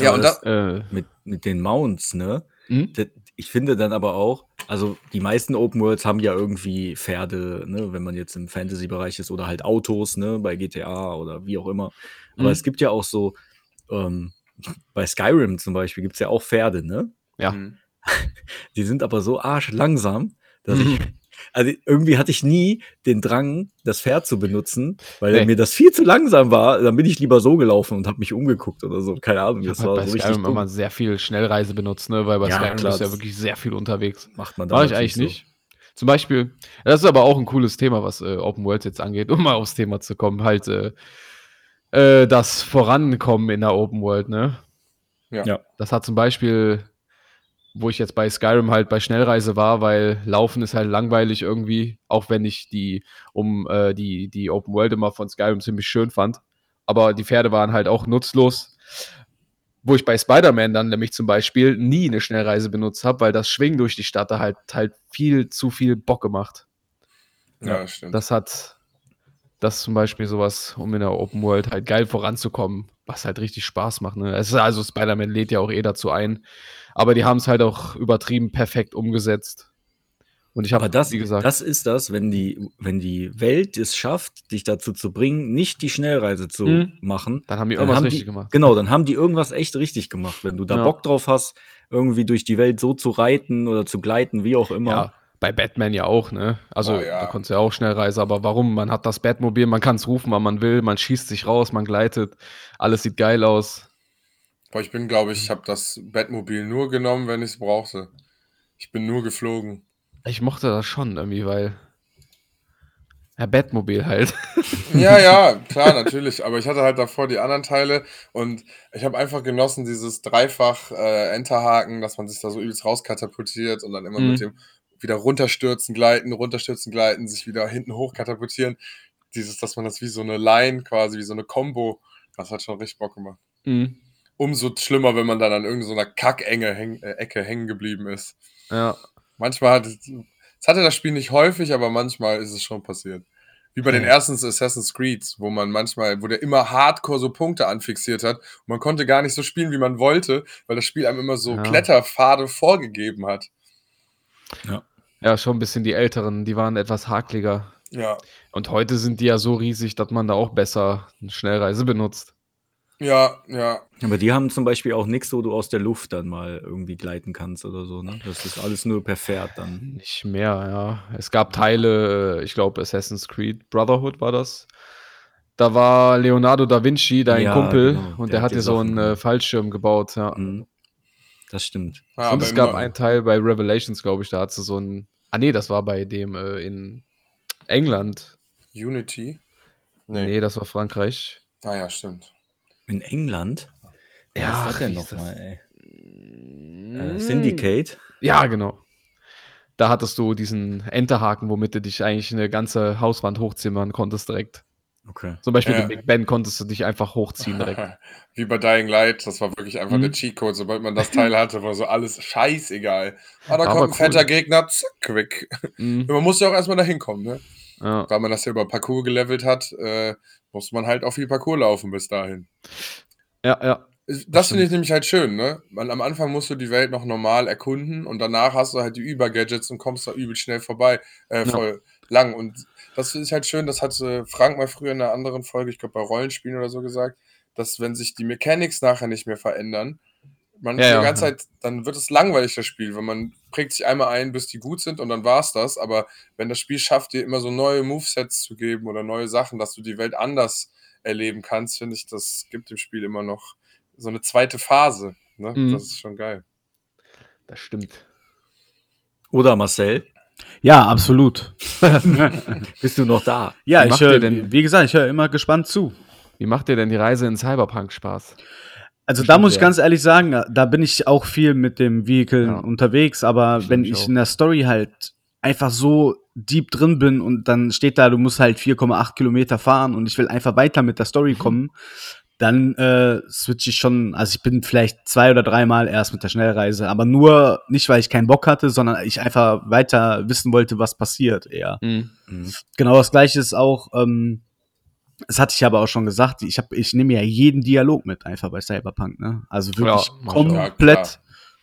Ja, und das, Äh, mit, mit den Mounts, ne? hm? Ich finde dann aber auch, also die meisten Open Worlds haben ja irgendwie Pferde, ne, wenn man jetzt im Fantasy-Bereich ist oder halt Autos, ne, bei GTA oder wie auch immer. Aber Mhm. es gibt ja auch so, ähm, bei Skyrim zum Beispiel gibt es ja auch Pferde, ne? Ja. Mhm. Die sind aber so arschlangsam, dass ich, Also irgendwie hatte ich nie den Drang, das Pferd zu benutzen, weil Nee. mir das viel zu langsam war. Dann bin ich lieber so gelaufen und habe mich umgeguckt oder so. Keine Ahnung, Ich das habe war halt bei so Skyrim dumm. immer sehr viel Schnellreise benutzt, ne? weil bei Ja, Skyrim klar, bist du ja wirklich sehr viel unterwegs. Macht man da Mache ich eigentlich nicht. Zum Beispiel, das ist aber auch ein cooles Thema, was äh, Open World jetzt angeht, um mal aufs Thema zu kommen, halt äh, äh, das Vorankommen in der Open World, ne? Ja. Ja. Das hat zum Beispiel, wo ich jetzt bei Skyrim halt bei Schnellreise war, weil Laufen ist halt langweilig irgendwie, auch wenn ich die, um äh, die, die Open World immer von Skyrim ziemlich schön fand. Aber die Pferde waren halt auch nutzlos. Wo ich bei Spider-Man dann nämlich zum Beispiel nie eine Schnellreise benutzt habe, weil das Schwingen durch die Stadt da halt, halt viel zu viel Bock gemacht. Ja, stimmt. Das hat das zum Beispiel sowas, um in der Open World halt geil voranzukommen, was halt richtig Spaß macht. Ne? Es ist also Spider-Man lädt ja auch eh dazu ein, aber die haben es halt auch übertrieben perfekt umgesetzt. Und ich habe, das, wie gesagt, das ist das, wenn die, wenn die Welt es schafft, dich dazu zu bringen, nicht die Schnellreise zu Mhm. machen. dann haben die irgendwas haben richtig die, gemacht. Genau, dann haben die irgendwas echt richtig gemacht. Wenn du da Ja. Bock drauf hast, irgendwie durch die Welt so zu reiten oder zu gleiten, wie auch immer. Ja, bei Batman ja auch, ne? Also Oh, ja. da konntest du ja auch Schnellreise, aber warum? Man hat das Batmobil, man kann es rufen, wann man will, man schießt sich raus, man gleitet, alles sieht geil aus. Aber ich bin, glaube ich, ich habe das Bettmobil nur genommen, wenn ich es brauchte. Ich bin nur geflogen. Ich mochte das schon irgendwie, weil. Ja, Batmobil halt. Ja, ja, klar, natürlich. Aber ich hatte halt davor die anderen Teile und ich habe einfach genossen, dieses dreifach äh, Enterhaken, dass man sich da so übelst rauskatapultiert und dann immer Mhm. mit dem wieder runterstürzen, gleiten, runterstürzen, gleiten, sich wieder hinten hoch katapultieren. Dieses, dass man das wie so eine Line quasi, wie so eine Combo, das hat schon richtig Bock gemacht. Mhm. Umso schlimmer, wenn man dann an irgendeiner Kackenge häng, äh, Ecke hängen geblieben ist. Ja. Manchmal hat es, hatte das Spiel nicht häufig, aber manchmal ist es schon passiert. Wie bei den Ja. ersten Assassin's Creed, wo man manchmal, wo der immer hardcore so Punkte anfixiert hat und man konnte gar nicht so spielen, wie man wollte, weil das Spiel einem immer so Ja. Kletterpfade vorgegeben hat. Ja, schon ein bisschen die älteren, die waren etwas hakliger. Ja, Und heute sind die ja so riesig, dass man da auch besser eine Schnellreise benutzt. ja, ja. Aber die haben zum Beispiel auch nichts, wo du aus der Luft dann mal irgendwie gleiten kannst oder so. Ne? Das ist alles nur per Pferd dann. Nicht mehr, ja. Es gab Teile, äh, ich glaube Assassin's Creed Brotherhood war das. Da war Leonardo da Vinci, dein Ja, Kumpel, genau. und Der der, hat dir so einen äh, Fallschirm gebaut, ja. Mhm. Das stimmt. ja und es gab einen Teil bei Revelations, glaube ich, da hat sie so ein. Ah, nee, das war bei dem äh, in England. Unity? Nee. das war Frankreich. Ah ja, stimmt. In England? Ja, Was denn nochmal, ey? Äh, Syndicate? Ja, genau. Da hattest du diesen Enterhaken, womit du dich eigentlich eine ganze Hauswand hochzimmern konntest direkt. Okay. Zum Beispiel Ja. den Big Ben konntest du dich einfach hochziehen direkt. Wie bei Dying Light, das war wirklich einfach Mhm. der Cheatcode. Sobald man das Teil hatte, war so alles scheißegal. Ah, da Aber kommt ein cool. fetter Gegner, zack, weg. Mhm. Man muss ja auch erstmal dahin kommen, ne? Ja. Weil man das ja über Parcours gelevelt hat, äh, muss man halt auch viel Parcours laufen bis dahin. ja, ja. Das finde ich nämlich halt schön, ne? Man, am Anfang musst du die Welt noch normal erkunden und danach hast du halt die Über-Gadgets und kommst da übel schnell vorbei, äh, Ja. voll lang. Und das ist halt schön, das hatte Frank mal früher in einer anderen Folge, ich glaube bei Rollenspielen oder so gesagt, dass wenn sich die Mechanics nachher nicht mehr verändern, man Ja, die ja, ganze ja. Zeit, dann wird es langweilig, das Spiel, weil man prägt sich einmal ein, bis die gut sind und dann war es das. Aber wenn das Spiel schafft, dir immer so neue Movesets zu geben oder neue Sachen, dass du die Welt anders erleben kannst, finde ich, das gibt dem Spiel immer noch so eine zweite Phase. Ne? Mhm. Das ist schon geil. Das stimmt. Oder Marcel, Ja, absolut. bist du noch da? Ja, Wie ich höre, denn- wie gesagt, ich höre immer gespannt zu. Wie macht dir denn die Reise in Cyberpunk Spaß? Also da muss ich ganz ehrlich sagen, da bin ich auch viel mit dem Vehicle Ja. unterwegs, aber Stimmt, wenn ich ich auch. in der Story halt einfach so deep drin bin und dann steht da, du musst halt 4,8 Kilometer fahren und ich will einfach weiter mit der Story Mhm. kommen, dann äh, switch ich schon, also ich bin vielleicht zwei oder dreimal erst mit der Schnellreise, aber nur nicht, weil ich keinen Bock hatte, sondern ich einfach weiter wissen wollte, was passiert eher. Mhm. Mhm. Genau das gleiche ist auch, ähm, das hatte ich aber auch schon gesagt, ich, hab, ich nehme ja jeden Dialog mit einfach bei Cyberpunk, ne? Also wirklich Ja, komplett.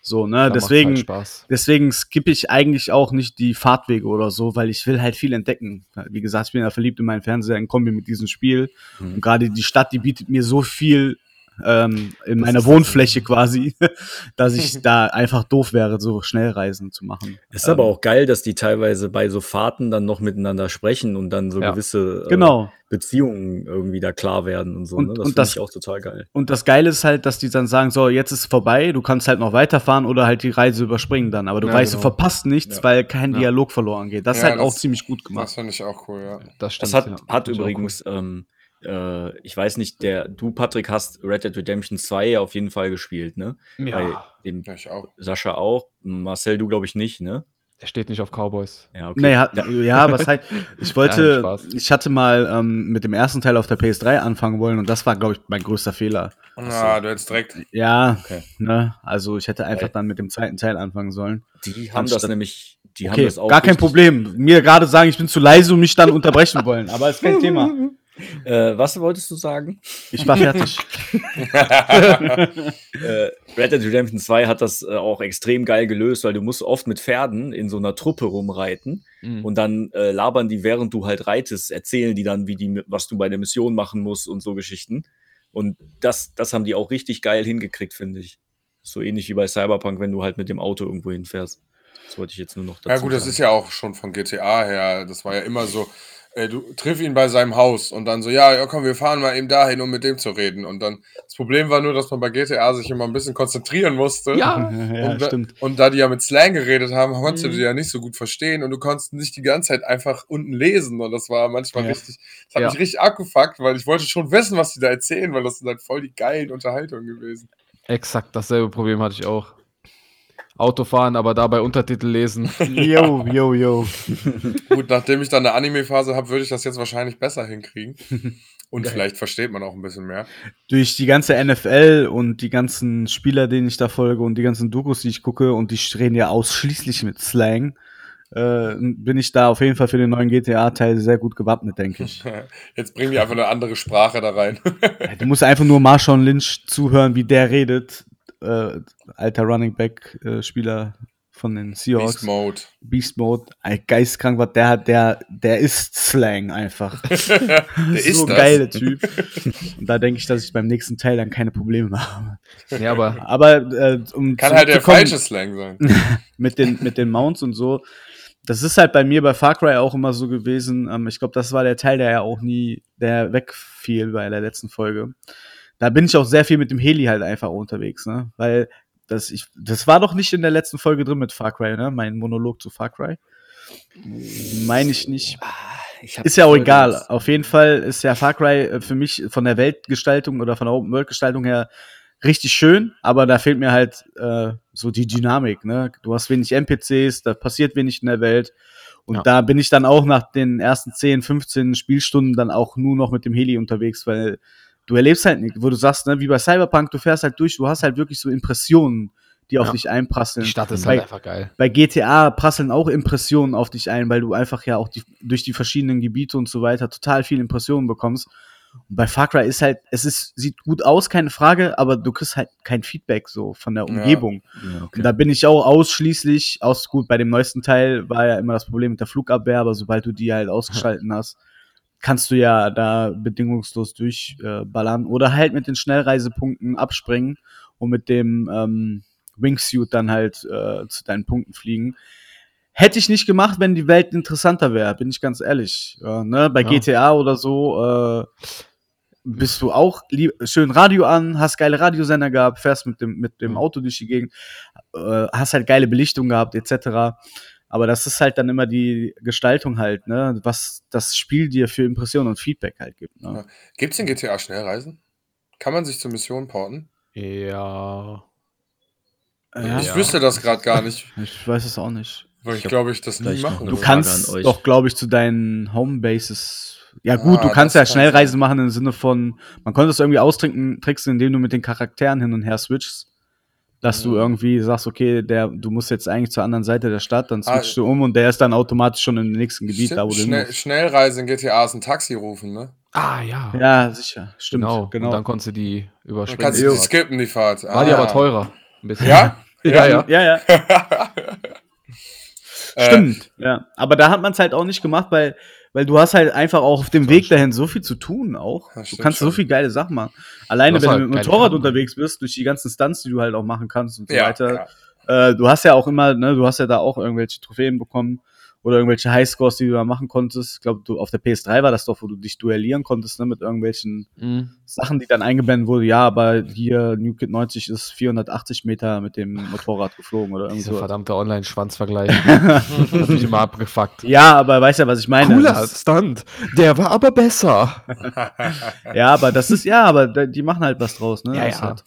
So, ne? Da Deswegen, halt Spaß. deswegen skippe ich eigentlich auch nicht die Fahrtwege oder so, weil ich will halt viel entdecken. Wie gesagt, ich bin ja verliebt in meinen Fernseher in Kombi mit diesem Spiel. Mhm. Und gerade die Stadt, die bietet mir so viel ähm, in Das meiner ist das- Wohnfläche quasi, dass ich da einfach doof wäre, so Schnellreisen zu machen. Ist aber Ähm, auch geil, dass die teilweise bei so Fahrten dann noch miteinander sprechen und dann so Ja. gewisse äh, Genau. Beziehungen irgendwie da klar werden und so. Und- ne? Das finde das- ich auch total geil. Und das Geile ist halt, dass die dann sagen, so, jetzt ist es vorbei, du kannst halt noch weiterfahren oder halt die Reise überspringen dann. Aber du Ja, weißt, genau. du verpasst nichts, Ja. weil kein Ja. Dialog verloren geht. Das ist halt das- auch ziemlich gut Das gemacht. finde ich auch cool, ja. Das stimmt. Das hat, ja. hat übrigens, ähm, äh, ich weiß nicht, der, du, Patrick, hast Red Dead Redemption 2 ja auf jeden Fall gespielt, ne? cool. Bei Ja, dem Ja, ich auch. Sascha auch. Marcel, du glaube ich nicht, ne? der steht nicht auf Cowboys. Ja, okay. Hat, ja, was halt, ich wollte, Spaß. ich hatte mal ähm, mit dem ersten Teil auf der PS3 anfangen wollen und das war, glaube ich, mein größter Fehler. Ah, du hättest direkt. Ja, Okay. ne, also ich hätte einfach dann mit dem zweiten Teil anfangen sollen. Die haben das nämlich, die haben okay, das auch. gar kein Problem. Mir gerade sagen, ich bin zu leise und mich dann unterbrechen wollen, aber ist kein Thema. Äh, was wolltest du sagen? Ich war fertig. äh, Red Dead Redemption 2 hat das äh, auch extrem geil gelöst, weil du musst oft mit Pferden in so einer Truppe rumreiten Mhm. und dann äh, labern die, während du halt reitest, erzählen die dann, wie die, was du bei der Mission machen musst und so Geschichten. Und das, das haben die auch richtig geil hingekriegt, finde ich. So ähnlich wie bei Cyberpunk, wenn du halt mit dem Auto irgendwo hinfährst. Das wollte ich jetzt nur noch dazu Ja, gut, das sagen. ist ja auch schon von GTA her. Das war ja immer so. Äh, du triff ihn bei seinem Haus und dann so, ja, ja, komm, wir fahren mal eben dahin, um mit dem zu reden. Und dann, das Problem war nur, dass man bei GTA sich immer ein bisschen konzentrieren musste. Ja. ja, und, da, stimmt. und da die ja mit Slang geredet haben, konntest Mhm. du die ja nicht so gut verstehen und du konntest nicht die ganze Zeit einfach unten lesen. Und das war manchmal Ja. richtig, das hat mich richtig abgefuckt, weil ich wollte schon wissen, was die da erzählen, weil das sind halt voll die geilen Unterhaltungen gewesen. Exakt dasselbe Problem hatte ich auch. Autofahren, aber dabei Untertitel lesen. Yo, yo, yo. Gut, nachdem ich dann eine Anime-Phase habe, würde ich das jetzt wahrscheinlich besser hinkriegen. Und Geil. vielleicht versteht man auch ein bisschen mehr. Durch die ganze NFL und die ganzen Spieler, denen ich da folge und die ganzen Dokus, die ich gucke und die reden ja ausschließlich mit Slang, äh, bin ich da auf jeden Fall für den neuen GTA-Teil sehr gut gewappnet, denke ich. Jetzt bringen die einfach eine andere Sprache da rein. Du musst einfach nur Marshawn Lynch zuhören, wie der redet. Äh, alter Running Back-Spieler von den Seahawks. Beast Mode. Beast Mode. Ein geisteskrank, was der hat, der, der ist Slang einfach. Der ist so das. geile Typ. Und da denke ich, dass ich beim nächsten Teil dann keine Probleme mehr habe. ja, aber Aber äh, um Kann halt der falsche Slang sein. mit den, mit den Mounts und so. Das ist halt bei mir bei Far Cry auch immer so gewesen. Ähm, ich glaube, das war der Teil, der ja auch nie, der wegfiel bei der letzten Folge. Da bin ich auch sehr viel mit dem Heli halt einfach unterwegs, ne? Weil das, ich, das war doch nicht in der letzten Folge drin mit Far Cry, ne? Mein Monolog zu Far Cry. Meine ich nicht. Ah, ich Ist ja auch egal. jetzt- Auf jeden Fall ist ja Far Cry äh, für mich von der Weltgestaltung oder von der Open-World-Gestaltung her richtig schön, aber da fehlt mir halt äh, so die Dynamik. Ne? Du hast wenig NPCs, da passiert wenig in der Welt. Und Ja. da bin ich dann auch nach den ersten 10, 15 Spielstunden dann auch nur noch mit dem Heli unterwegs, weil du erlebst halt nicht, wo du sagst, ne, wie bei Cyberpunk, du fährst halt durch, du hast halt wirklich so Impressionen, die auf Ja. dich einprasseln. die Stadt ist bei, halt einfach geil. bei GTA prasseln auch Impressionen auf dich ein, weil du einfach ja auch die, durch die verschiedenen Gebiete und so weiter total viele Impressionen bekommst. Und bei Far Cry ist halt, es ist, sieht gut aus, keine Frage, aber du kriegst halt kein Feedback so von der Ja. Umgebung. Ja, okay. Und da bin ich auch ausschließlich, aus gut, bei dem neuesten Teil war ja immer das Problem mit der Flugabwehr, aber sobald du die halt ausgeschalten hast, kannst du ja da bedingungslos durchballern äh, oder halt mit den Schnellreisepunkten abspringen und mit dem ähm, Wingsuit dann halt äh, zu deinen Punkten fliegen. Hätte ich nicht gemacht, wenn die Welt interessanter wäre, bin ich ganz ehrlich. Ja, ne? Bei Ja. GTA oder so äh, bist du auch lieb, schön Radio an, hast geile Radiosender gehabt, fährst mit dem, mit dem. Auto durch die Gegend, äh, hast halt geile Belichtung gehabt, etc. Aber das ist halt dann immer die Gestaltung halt, ne, was das Spiel dir für Impressionen und Feedback halt gibt. Ne? Ja. Gibt es in GTA Schnellreisen? Kann man sich zur Mission porten? Ja. Ja, Ich wüsste das gerade gar nicht, ich weiß es auch nicht. weil ich glaube, ich das nie machen Du kannst doch, glaube ich, zu deinen Homebases. Ja gut, Ah, du kannst ja kann Schnellreisen sein. machen im Sinne von, man konnte es irgendwie austrinken, tricksen, indem du mit den Charakteren hin und her switchst. Dass du Mhm. irgendwie sagst, okay, der, du musst jetzt eigentlich zur anderen Seite der Stadt, dann Ah, switchst du um und der ist dann automatisch schon im nächsten Gebiet, da wo du Schnell, musst. Schnellreise in GTA ist ein Taxi rufen, ne? Ah, ja. Ja, sicher. Stimmt. genau. genau. Und dann konntest du die Dann überspringen. kannst du die skippen, die Fahrt. War die Ah. aber teurer. Ein bisschen. Ja? Ja, ja. ja, ja. Äh, Stimmt, ja. Aber da hat man es halt auch nicht gemacht, weil, weil du hast halt einfach auch auf dem Weg dahin so viel zu tun auch. Das Du kannst so schon. viel geile Sachen machen. Alleine, wenn halt du mit dem Motorrad Karten. unterwegs bist, durch die ganzen Stunts, die du halt auch machen kannst und so ja, weiter. ja. Äh, du hast ja auch immer, ne, du hast ja da auch irgendwelche Trophäen bekommen oder irgendwelche Highscores, die du da machen konntest. Ich glaube, du auf der PS3 war das doch, wo du dich duellieren konntest, ne, mit irgendwelchen Mhm. Sachen, die dann eingeblendet wurde. Ja, aber hier New Kid 90 ist 480 Meter mit dem Motorrad geflogen oder irgendwie Dieser verdammte Online-Schwanzvergleich. hat mich immer abgefuckt. Ja, aber weißt ja, was ich meine. Cooler ist- Stunt. Der war aber besser. Ja, aber das ist, ja, aber die machen halt was draus, ne? Ja, Das ja. Halt,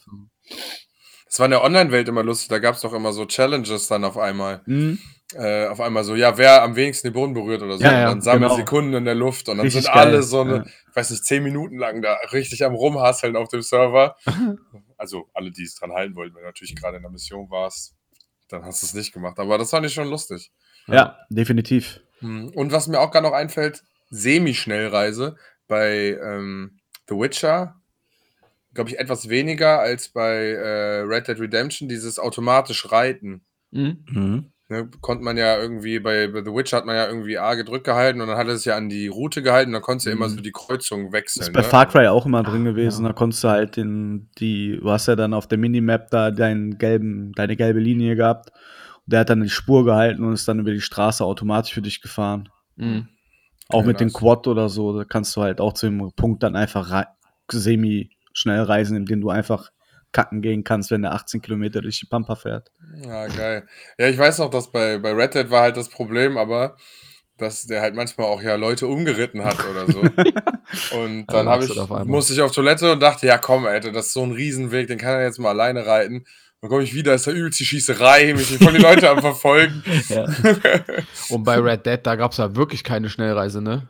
Das war in der Online-Welt immer lustig. Da gab es doch immer so Challenges dann auf einmal. Mhm. Äh, auf einmal so, ja, wer am wenigsten den Boden berührt oder so. Ja, und ja, dann sammeln genau. Sekunden in der Luft und dann Richtig sind geil, alle so eine, ja. ich weiß nicht, zehn Minuten lang da richtig am Rumhasseln auf dem Server. also alle, die es dran halten wollten, wenn du natürlich gerade in der Mission warst, dann hast du es nicht gemacht. Aber das fand ich schon lustig. ja, definitiv. Hm. Und was mir auch gerade noch einfällt, Semi-Schnellreise bei ähm, The Witcher, glaube ich, etwas weniger als bei äh, Red Dead Redemption, dieses automatisch Reiten. Mhm. Mhm. Ne, konnte man ja irgendwie, bei, bei The Witcher hat man ja irgendwie A gedrückt gehalten und dann hat er es ja an die Route gehalten, dann konntest du ja immer Mhm. so die Kreuzung wechseln. ist bei ne? Far Cry auch immer drin gewesen. Ja. Da konntest du halt den, die, du hast ja dann auf der Minimap da deinen gelben, deine gelbe Linie gehabt. Und der hat dann die Spur gehalten und ist dann über die Straße automatisch für dich gefahren. Mhm. Auch Ja, mit dem. Quad oder so, da kannst du halt auch zu dem Punkt dann einfach rei- semi-schnell reisen, indem du einfach kacken gehen kannst, wenn der 18 Kilometer durch die Pampa fährt. Ja, geil. Ja, ich weiß noch, dass bei, bei Red Dead war halt das Problem, aber dass der halt manchmal auch ja Leute umgeritten hat oder so. Und dann Ja, ich, musste ich auf Toilette und dachte, ja komm, Alter, das ist so ein Riesenweg, den kann er jetzt mal alleine reiten. Dann komme ich wieder, ist da übelst die Schießerei, mich voll die Leute am Verfolgen. Ja. Und bei Red Dead, da gab es ja wirklich keine Schnellreise, ne?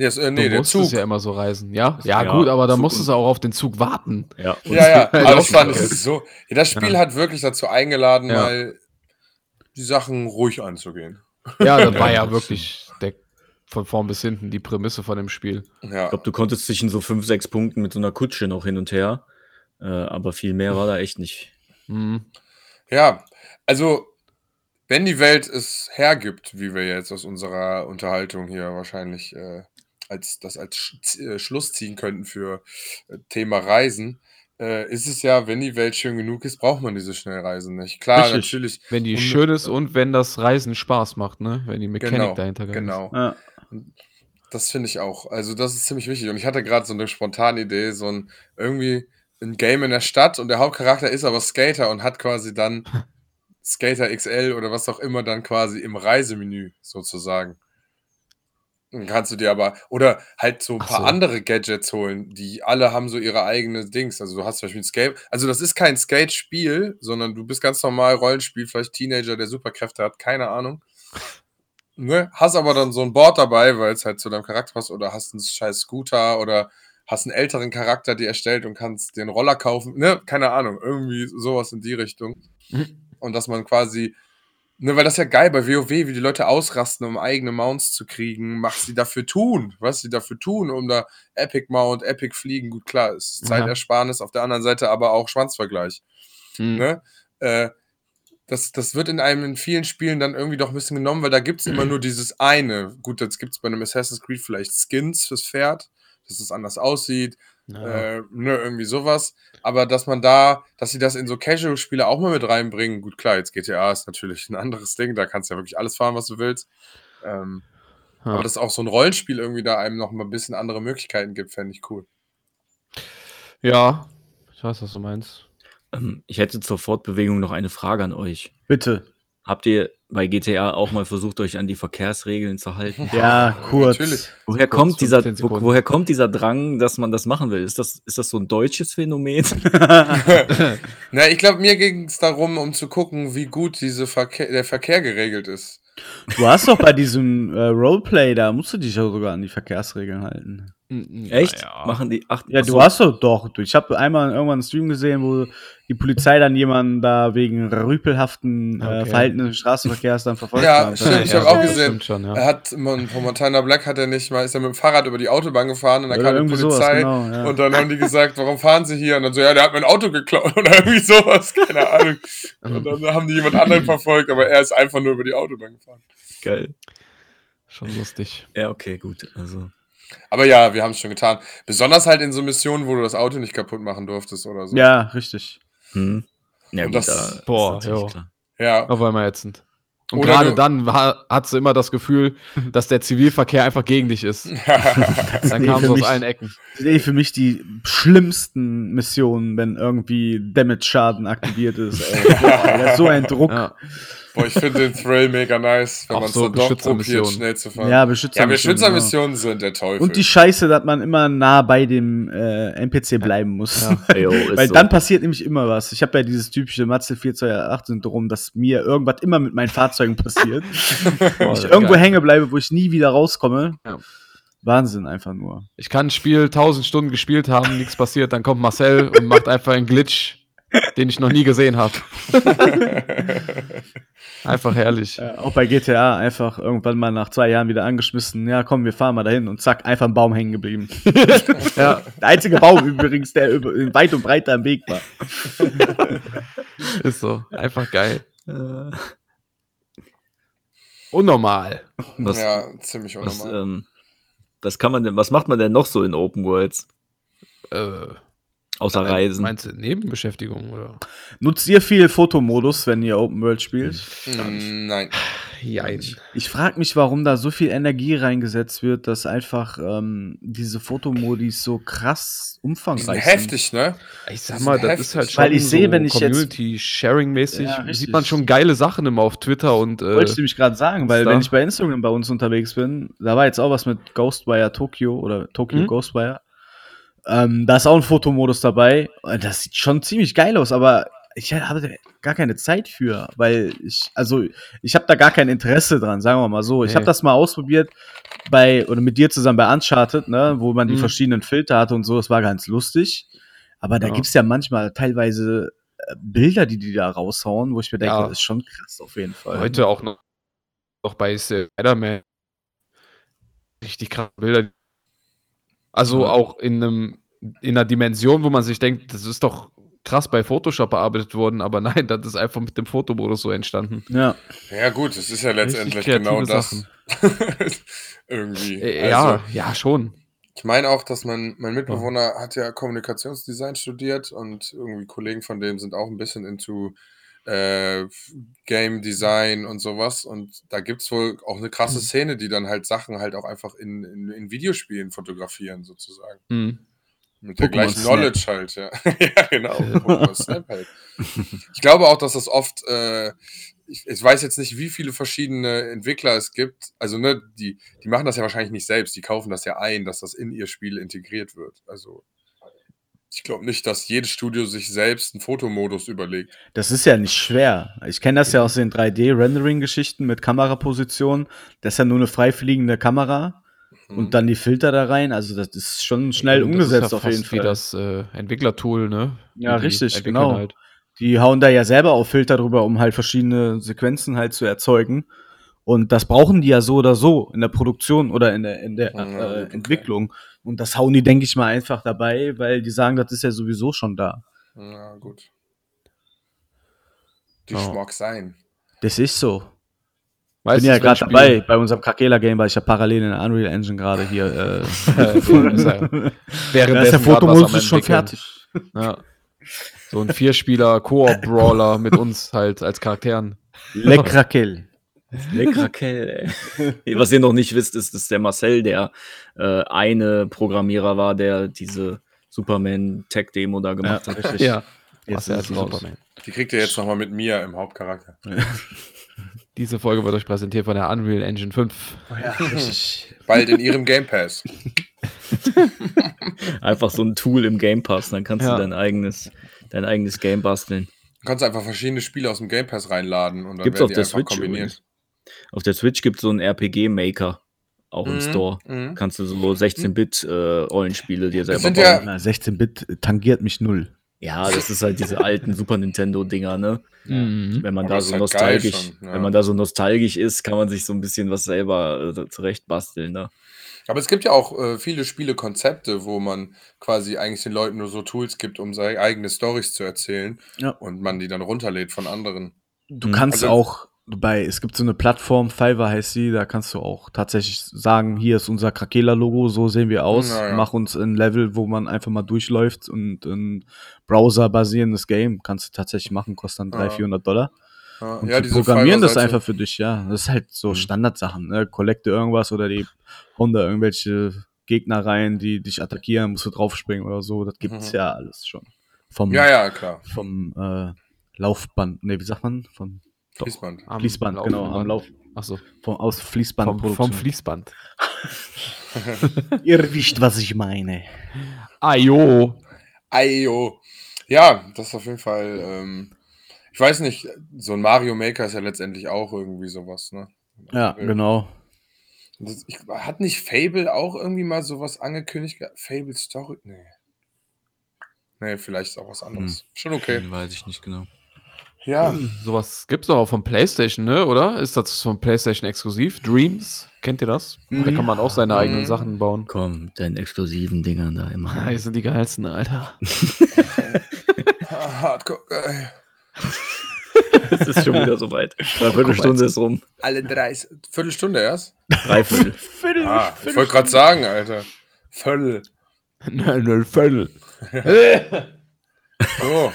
Ja, ist, äh, nee, du der musstest ja immer so reisen, ja? Ja, Ja, gut, aber da Zug musstest du auch auf den Zug warten. ja. Und Ja, ja, aber das fand ich so. Ja, das Spiel hat wirklich dazu eingeladen, Ja. mal die Sachen ruhig anzugehen. Ja, das war ja wirklich der, von vorn bis hinten die Prämisse von dem Spiel. Ja. Ich glaube, du konntest zwischen so fünf, sechs Punkten mit so einer Kutsche noch hin und her. Äh, aber viel mehr war da echt nicht. Mhm. Ja, also wenn die Welt es hergibt, wie wir jetzt aus unserer Unterhaltung hier wahrscheinlich äh, als das als Sch äh, Schluss ziehen könnten für äh, Thema Reisen, äh, ist es ja, wenn die Welt schön genug ist, braucht man diese Schnellreisen nicht. Klar, Richtig. natürlich. Wenn die Und- schön ist und wenn das Reisen Spaß macht, ne? Wenn die Mechanik Genau, dahinter geil genau. Ja. Das finde ich auch. Also, das ist ziemlich wichtig. Und ich hatte gerade so eine spontane Idee, so ein irgendwie ein Game in der Stadt und der Hauptcharakter ist aber Skater und hat quasi dann Skater XL oder was auch immer dann quasi im Reisemenü sozusagen. Dann kannst du dir aber, oder halt so ein Ach paar so. andere Gadgets holen, die alle haben so ihre eigene Dings. Also du hast zum Beispiel ein Skate, also das ist kein Skate-Spiel, sondern du bist ganz normal Rollenspiel, vielleicht Teenager, der Superkräfte hat, keine Ahnung. Ne? Hast aber dann so ein Board dabei, weil es halt zu deinem Charakter passt, oder hast einen scheiß Scooter oder hast einen älteren Charakter, die erstellt und kannst den Roller kaufen, ne? Keine Ahnung, irgendwie sowas in die Richtung. Mhm. Und dass man quasi, ne, weil das ist ja geil bei WoW, wie die Leute ausrasten, um eigene Mounts zu kriegen, was sie dafür tun, was sie dafür tun, um da Epic Mount, Epic Fliegen, gut klar, ist Ja. Zeitersparnis, auf der anderen Seite aber auch Schwanzvergleich. Mhm. Ne? Äh, das, das wird in einem in vielen Spielen dann irgendwie doch ein bisschen genommen, weil da gibt es immer nur dieses eine. Gut, jetzt gibt es bei einem Assassin's Creed vielleicht Skins fürs Pferd, dass es anders aussieht, Ja. äh, ne, irgendwie sowas. Aber dass man da, dass sie das in so Casual-Spiele auch mal mit reinbringen, gut, klar, jetzt GTA ist natürlich ein anderes Ding, da kannst du ja wirklich alles fahren, was du willst. Ähm, Ja. Aber dass auch so ein Rollenspiel irgendwie da einem noch mal ein bisschen andere Möglichkeiten gibt, fände ich cool. ja, ich weiß, was du meinst. Ähm, ich hätte zur Fortbewegung noch eine Frage an euch. Bitte. Habt ihr bei GTA auch mal versucht, euch an die Verkehrsregeln zu halten? Ja, kurz. Natürlich. Woher Kurz, kommt, dieser, 15 wo, woher kommt dieser Drang, dass man das machen will? Ist das, ist das so ein deutsches Phänomen? Na, ich glaube, mir ging es darum, um zu gucken, wie gut diese Verkehr, der Verkehr geregelt ist. Du hast doch bei diesem äh, Roleplay, da musst du dich ja sogar an die Verkehrsregeln halten. Echt? Naja. Machen die. Ach, Ja, du hast doch doch. Ich habe einmal irgendwann einen Stream gesehen, wo die Polizei dann jemanden da wegen rüpelhaften äh, Okay. Verhalten des Straßenverkehrs dann verfolgt Ja, hat. stimmt, ich Ja, habe auch gesehen. stimmt Schon, ja. Er hat, von Montana Black hat er nicht mal, ist er mit dem Fahrrad über die Autobahn gefahren und dann Oder kam die irgendwie sowas, Polizei genau, ja. und dann haben die gesagt, warum fahren Sie hier? Und dann so, ja, der hat mein Auto geklaut oder irgendwie sowas, keine Ahnung. Und dann haben die jemand anderen verfolgt, aber er ist einfach nur über die Autobahn gefahren. Geil. Schon lustig. Ja, okay, gut. Also. Aber ja, wir haben es schon getan. Besonders halt in so Missionen, wo du das Auto nicht kaputt machen durftest oder so. Ja, richtig. Hm. Ja, Und gut, das- da Boah, ist natürlich jo. klar. Ja. Auf einmal ätzend. Und Oder gerade du- dann war, hat sie immer das Gefühl, dass der Zivilverkehr einfach gegen dich ist. Dann kam es aus mich- allen Ecken. Das sind eh für mich die schlimmsten Missionen, wenn irgendwie Damage-Schaden aktiviert ist. Ey. Boah, so ein Druck. Ja. Boah, ich finde den Thrill mega nice, wenn man es so dann doch probiert, Beschützermissionen. schnell zu fahren. Ja, Beschützer. ja Beschützermissionen sind der Teufel. Und die Scheiße, dass man immer nah bei dem äh, NPC bleiben muss. Ja. Jo, ist Weil so. dann passiert nämlich immer was. Ich habe ja dieses typische Matze 428-Syndrom, dass mir irgendwas immer mit meinen Fahrzeugen passiert. Boah, ich irgendwo geil. hängen bleibe, wo ich nie wieder rauskomme. Ja. Wahnsinn einfach nur. Ich kann ein Spiel 1000 Stunden gespielt haben, nichts passiert, dann kommt Marcel und macht einfach einen Glitch, den ich noch nie gesehen habe. Einfach herrlich. Äh, auch bei GTA einfach irgendwann mal nach zwei Jahren wieder angeschmissen. Ja, komm, wir fahren mal dahin und zack, einfach ein Baum hängen geblieben. Ja, Der einzige Baum übrigens, der über, weit und breit am Weg war. ist so. Einfach geil. Äh, Unnormal. was, ja, ziemlich was, unnormal. ähm, was kann man denn, was macht man denn noch so in Open Worlds? Äh, Außer Reisen. Meinst du Nebenbeschäftigung oder? Nutzt ihr viel Fotomodus, wenn ihr Open World spielt? Mm, Nein. Jein. Ich frage mich, warum da so viel Energie reingesetzt wird, dass einfach ähm, diese Fotomodis so krass Die sind umfangreich heftig, ne? Ich sag mal, das heftig. ist halt schon Weil ich sehe, so wenn ich jetzt- Community-Sharing-mäßig, Ja, richtig. sieht man schon geile Sachen immer auf Twitter und Wollte ich äh, nämlich gerade sagen, weil da? wenn ich bei Instagram bei uns unterwegs bin, da war jetzt auch was mit Ghostwire Tokyo oder Tokyo Mhm. Ghostwire. Ähm, da ist auch ein Fotomodus dabei. Das sieht schon ziemlich geil aus, aber ich habe gar keine Zeit für, weil ich, also ich habe da gar kein Interesse dran, sagen wir mal so. Ich Nee. habe das mal ausprobiert bei, oder mit dir zusammen bei Uncharted, ne, wo man die Mhm. verschiedenen Filter hatte und so, das war ganz lustig. Aber da Ja. gibt's ja manchmal teilweise äh, Bilder, die die da raushauen, wo ich mir denke, Ja. das ist schon krass auf jeden Fall. heute auch noch, noch bei Spider-Man richtig krasse Bilder. Also Ja. auch in einem in einer Dimension, wo man sich denkt, das ist doch krass bei Photoshop bearbeitet worden, aber nein, das ist einfach mit dem Fotomodus so entstanden. Ja. Ja, gut, es ist ja letztendlich genau das. Irgendwie. Äh, Also, ja, ja, schon. Ich meine auch, dass mein, mein Mitbewohner hat ja Kommunikationsdesign studiert und irgendwie Kollegen von dem sind auch ein bisschen into äh, Game Design und sowas. Und da gibt es wohl auch eine krasse Mhm. Szene, die dann halt Sachen halt auch einfach in, in, in Videospielen fotografieren, sozusagen. Hm. Mit der Pokémon gleichen Snap. Knowledge halt, ja. ja, genau. Halt. Ich glaube auch, dass das oft, äh, ich, ich weiß jetzt nicht, wie viele verschiedene Entwickler es gibt. Also, ne, die, die machen das ja wahrscheinlich nicht selbst, die kaufen das ja ein, dass das in ihr Spiel integriert wird. Also, ich glaube nicht, dass jedes Studio sich selbst einen Fotomodus überlegt. Das ist ja nicht schwer. Ich kenne das ja aus den 3D-Rendering-Geschichten mit Kameraposition. Das ist ja nur eine freifliegende Kamera Mhm. und dann die Filter da rein. Also das ist schon schnell Und umgesetzt das ist ja auf jeden fast wie Fall. das äh, Entwicklertool, ne? Ja, die richtig, genau. Halt. Die hauen da ja selber auch Filter drüber, um halt verschiedene Sequenzen halt zu erzeugen. Und das brauchen die ja so oder so in der Produktion oder in der, in der Ja, äh, gut, okay. Und das hauen die, denke ich mal, einfach dabei, weil die sagen, das ist ja sowieso schon da. Ja, gut. Die Ja. mag sein. Das ist so. Ich bin ja gerade dabei bei unserem Kakela-Game, weil ich ja parallel in der Unreal Engine gerade hier. Äh, Spiel- ist der Fotomodus ist schon fertig. Ja. So ein Vierspieler-Koop-Brawler mit uns halt als Charakteren. Le Krakel. Lecker Kell, ey. Was ihr noch nicht wisst, ist, dass der Marcel, der äh, eine Programmierer war, der diese Superman-Tech-Demo da gemacht Ja, hat. richtig. Ja. Jetzt er ist raus. Superman. Die kriegt ihr jetzt nochmal mit mir im Hauptcharakter. Diese Folge wird euch präsentiert von der Unreal Engine 5. Ja, richtig. Bald in ihrem Game Pass. Einfach so ein Tool im Game Pass, dann kannst Ja. du dein eigenes, dein eigenes Game basteln. Du kannst einfach verschiedene Spiele aus dem Game Pass reinladen und dann Gibt's werden auf die der einfach Switch kombiniert. übrigens. Auf der Switch gibt es so einen RPG-Maker. auch im Mhm, Store. mhm. Kannst du so 16-Bit-Rollenspiele dir selber bauen. ja- Na, 16-Bit tangiert mich null. Ja, das ist halt diese alten Super Nintendo-Dinger, ne? Mhm. Wenn man Aber da so halt nostalgisch, schon, ja. wenn man da so nostalgisch ist, kann man sich so ein bisschen was selber äh, zurecht basteln, ne? Aber es gibt ja auch äh, viele Spielekonzepte, wo man quasi eigentlich den Leuten nur so Tools gibt, um seine eigene Stories zu erzählen Ja. und man die dann runterlädt von anderen. Du Mhm. kannst Also- auch bei, es gibt so eine Plattform, Fiverr heißt sie, da kannst du auch tatsächlich sagen, hier ist unser Krakela-Logo, so sehen wir aus, Ja, ja. mach uns ein Level, wo man einfach mal durchläuft und ein Browser-basierendes Game kannst du tatsächlich machen, kostet dann 300, Ja. 400 Dollar. Ja, Und ja, die programmieren das einfach für dich, ja. Das ist halt so Mhm. Standardsachen, ne? Kollekte irgendwas oder die hauen da irgendwelche Gegner rein, die dich attackieren, musst du draufspringen oder so. Das gibt's Mhm. ja alles schon. Vom, Ja, ja, klar. vom äh, Laufband, ne, wie sagt man? Vom Doch. Fließband. Am Fließband, laufenden genau, am. Lauf. Achso, Vom, aus vom, Fließbandproduktion. vom Fließband. Ihr wisst, was ich meine. Ajo. Ayo. Ja, das ist auf jeden Fall. Ähm, ich weiß nicht, so ein Mario Maker ist ja letztendlich auch irgendwie sowas, ne? Ja, Äh, genau. Das, ich, hat nicht Fable auch irgendwie mal sowas angekündigt? gehabt? Fable Story? Nee. Nee, vielleicht ist auch was anderes. Schon okay. Weiß ich nicht genau. Ja. Sowas gibt's doch auch von PlayStation, ne? Oder? Ist das von PlayStation exklusiv? Dreams? Kennt ihr das? Da Mhm. kann man auch seine eigenen Mhm. Sachen bauen. Komm, mit deinen exklusiven Dingern da immer. Ah, die sind die geilsten, Alter. Hardcore. geil. Es ist schon wieder soweit. Dreiviertel Stunde ist rum. Alle 30. Viertelstunde erst? Dreiviertel. Ah, ich wollte gerade sagen, Alter. Viertel. Nein, nein, Viertel. So.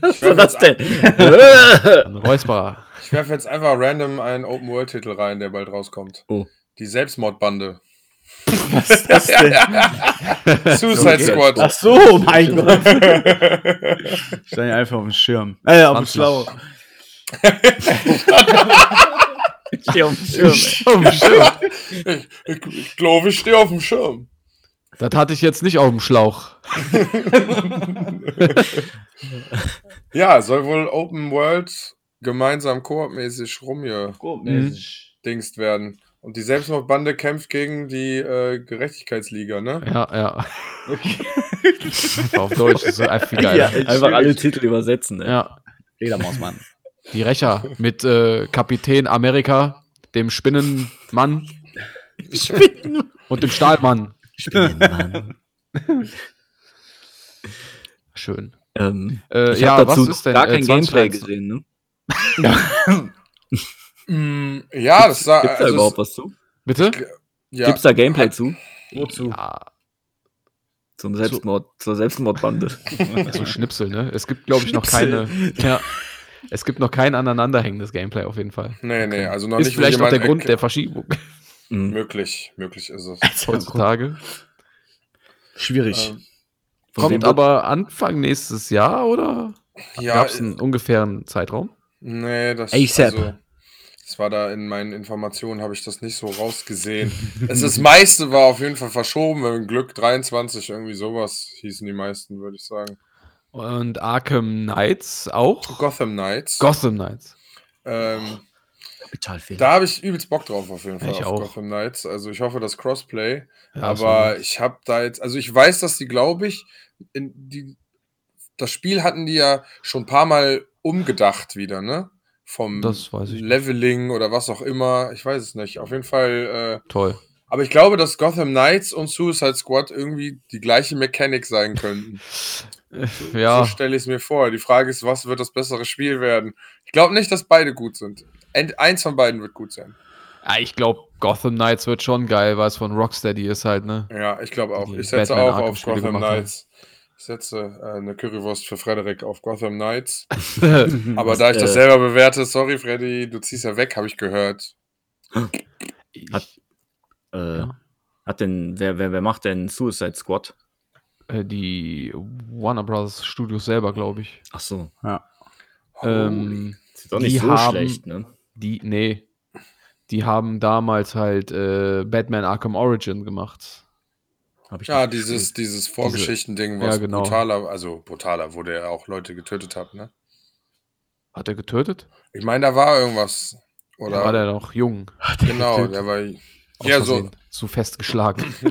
Was war das denn? Ein Räusperer. Ich werfe jetzt einfach random einen Open-World-Titel rein, der bald rauskommt. Oh. Die Selbstmordbande. Was ist das denn? Suicide Okay. Squad. Ach so, mein Gott. Ich stand ja einfach auf dem Schirm. Äh, auf dem. Schlauch. Ich stehe auf dem Schirm. ich ich, ich glaube, ich stehe auf dem Schirm. Das hatte ich jetzt nicht auf dem Schlauch. Ja, soll wohl Open World gemeinsam koopmäßig rumgedingst werden. Und die Selbstmordbande kämpft gegen die äh, Gerechtigkeitsliga, ne? Ja, ja. Einfach auf Deutsch, das ist einfach viel geil. Ja, Ja. Einfach alle Titel übersetzen. Ne? Fledermausmann. die Rächer mit äh, Kapitän Amerika, dem Spinnenmann und dem Stahlmann. Spinnenmann. Schön. ähm, Äh, ich ja, habe dazu was ist denn gar äh, kein Gameplay 2023? gesehen. Ne? Mm, ja, das sah. Gibt's da also überhaupt was zu? Bitte? Ja, Gibt's da Gameplay zu? Wozu? Ja, Zum Selbstmord, zur Selbstmordbande. so Schnipsel, ne? Es gibt, glaube ich, noch keine. Ja. Es gibt noch kein aneinanderhängendes Gameplay auf jeden Fall. nee, nee, also noch ist nicht, wo vielleicht auch der Grund der Verschiebung Mhm. Möglich, möglich ist es. heutzutage. Schwierig. Ähm, Kommt wird- aber Anfang nächstes Jahr oder ja, gab es einen ungefähren Zeitraum? nee, das ASAP. Also, das war da in meinen Informationen, habe ich das nicht so rausgesehen. es das meiste war auf jeden Fall verschoben, wenn Glück 23, irgendwie sowas hießen die meisten, würde ich sagen. Und Arkham Knights auch? Gotham Knights. Gotham Knights. ähm, Kapitalfehler. da habe ich übelst Bock drauf auf jeden Fall Ich auf auch. Gotham Knights. Also ich hoffe, das Crossplay. Ja, aber ich habe da jetzt, also ich weiß, dass die, glaube ich, die, das Spiel hatten die ja schon ein paar Mal umgedacht wieder, ne? Vom ich nicht. Leveling oder was auch immer. Ich weiß es nicht. Auf jeden Fall. Äh, Toll. Aber ich glaube, dass Gotham Knights und Suicide Squad irgendwie die gleiche Mechanik sein könnten. Ja, So stelle ich es mir vor. Die Frage ist, was wird das bessere Spiel werden? Ich glaube nicht, dass beide gut sind. Eins von beiden wird gut sein. ja ich glaube, Gotham Knights wird schon geil, weil es von Rocksteady ist halt, ne? Ja, ich glaube auch. Die Ich setze Batman auch Arkham auf Spiele Gotham haben. Knights. Ich setze äh, eine Currywurst für Frederik auf Gotham Knights. Aber da ich das äh, selber bewerte, sorry Freddy, du ziehst ja weg, habe ich gehört. Hat, äh, Ja. hat denn, wer, wer, wer macht denn Suicide Squad? Äh, die Warner Bros. Studios selber, glaube ich. Ach so. Ähm, Ist doch nicht Die so haben- schlecht, ne? die, nee. Die haben damals halt äh, Batman Arkham Origin gemacht. Hab ich Ja, dieses, dieses Vorgeschichtending, was Ja, genau. brutaler, also brutaler, wo der auch Leute getötet hat, ne? Hat er getötet? Ich meine, da war irgendwas. Oder Oder war der noch jung? genau, getötet? der war ja so Versehen. zu fest geschlagen.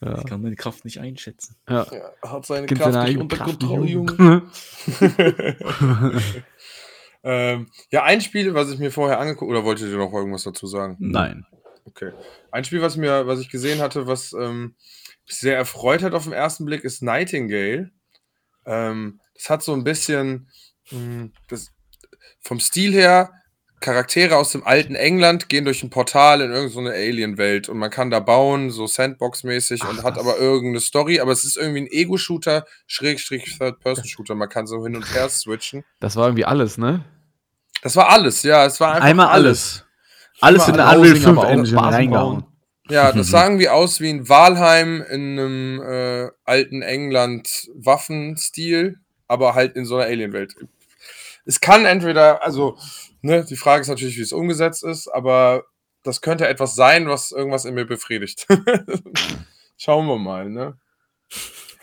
ja. Ich kann meine Kraft nicht einschätzen. ja. Ja, hat seine Kind Kraft nicht unter Kraft, Kontrolle, Junge. Junge. ähm, ja, ein Spiel, was ich mir vorher angeguckt oder wolltet ihr noch irgendwas dazu sagen? Nein. Okay. Ein Spiel, was mir, was ich gesehen hatte, was ähm, mich sehr erfreut hat auf den ersten Blick, ist Nightingale. Ähm, das hat so ein bisschen mh, das, vom Stil her Charaktere aus dem alten England gehen durch ein Portal in irgendeine Alien-Welt und man kann da bauen, so Sandbox-mäßig und hat aber irgendeine Story, aber es ist irgendwie ein Ego-Shooter, Schrägstrich Third-Person-Shooter. Man kann so hin und her switchen. Das war irgendwie alles, ne? Das war alles, ja, es war einfach Einmal alles. Alles in Einmal eine alles. Unreal 5 Aber auch Engine reingehauen. bauen. Ja, das sah irgendwie aus wie ein Walheim in einem äh, alten England-Waffenstil, aber halt in so einer Alien-Welt. Es kann entweder, also, ne, die Frage ist natürlich, wie es umgesetzt ist, aber das könnte etwas sein, was irgendwas in mir befriedigt. Schauen wir mal, ne?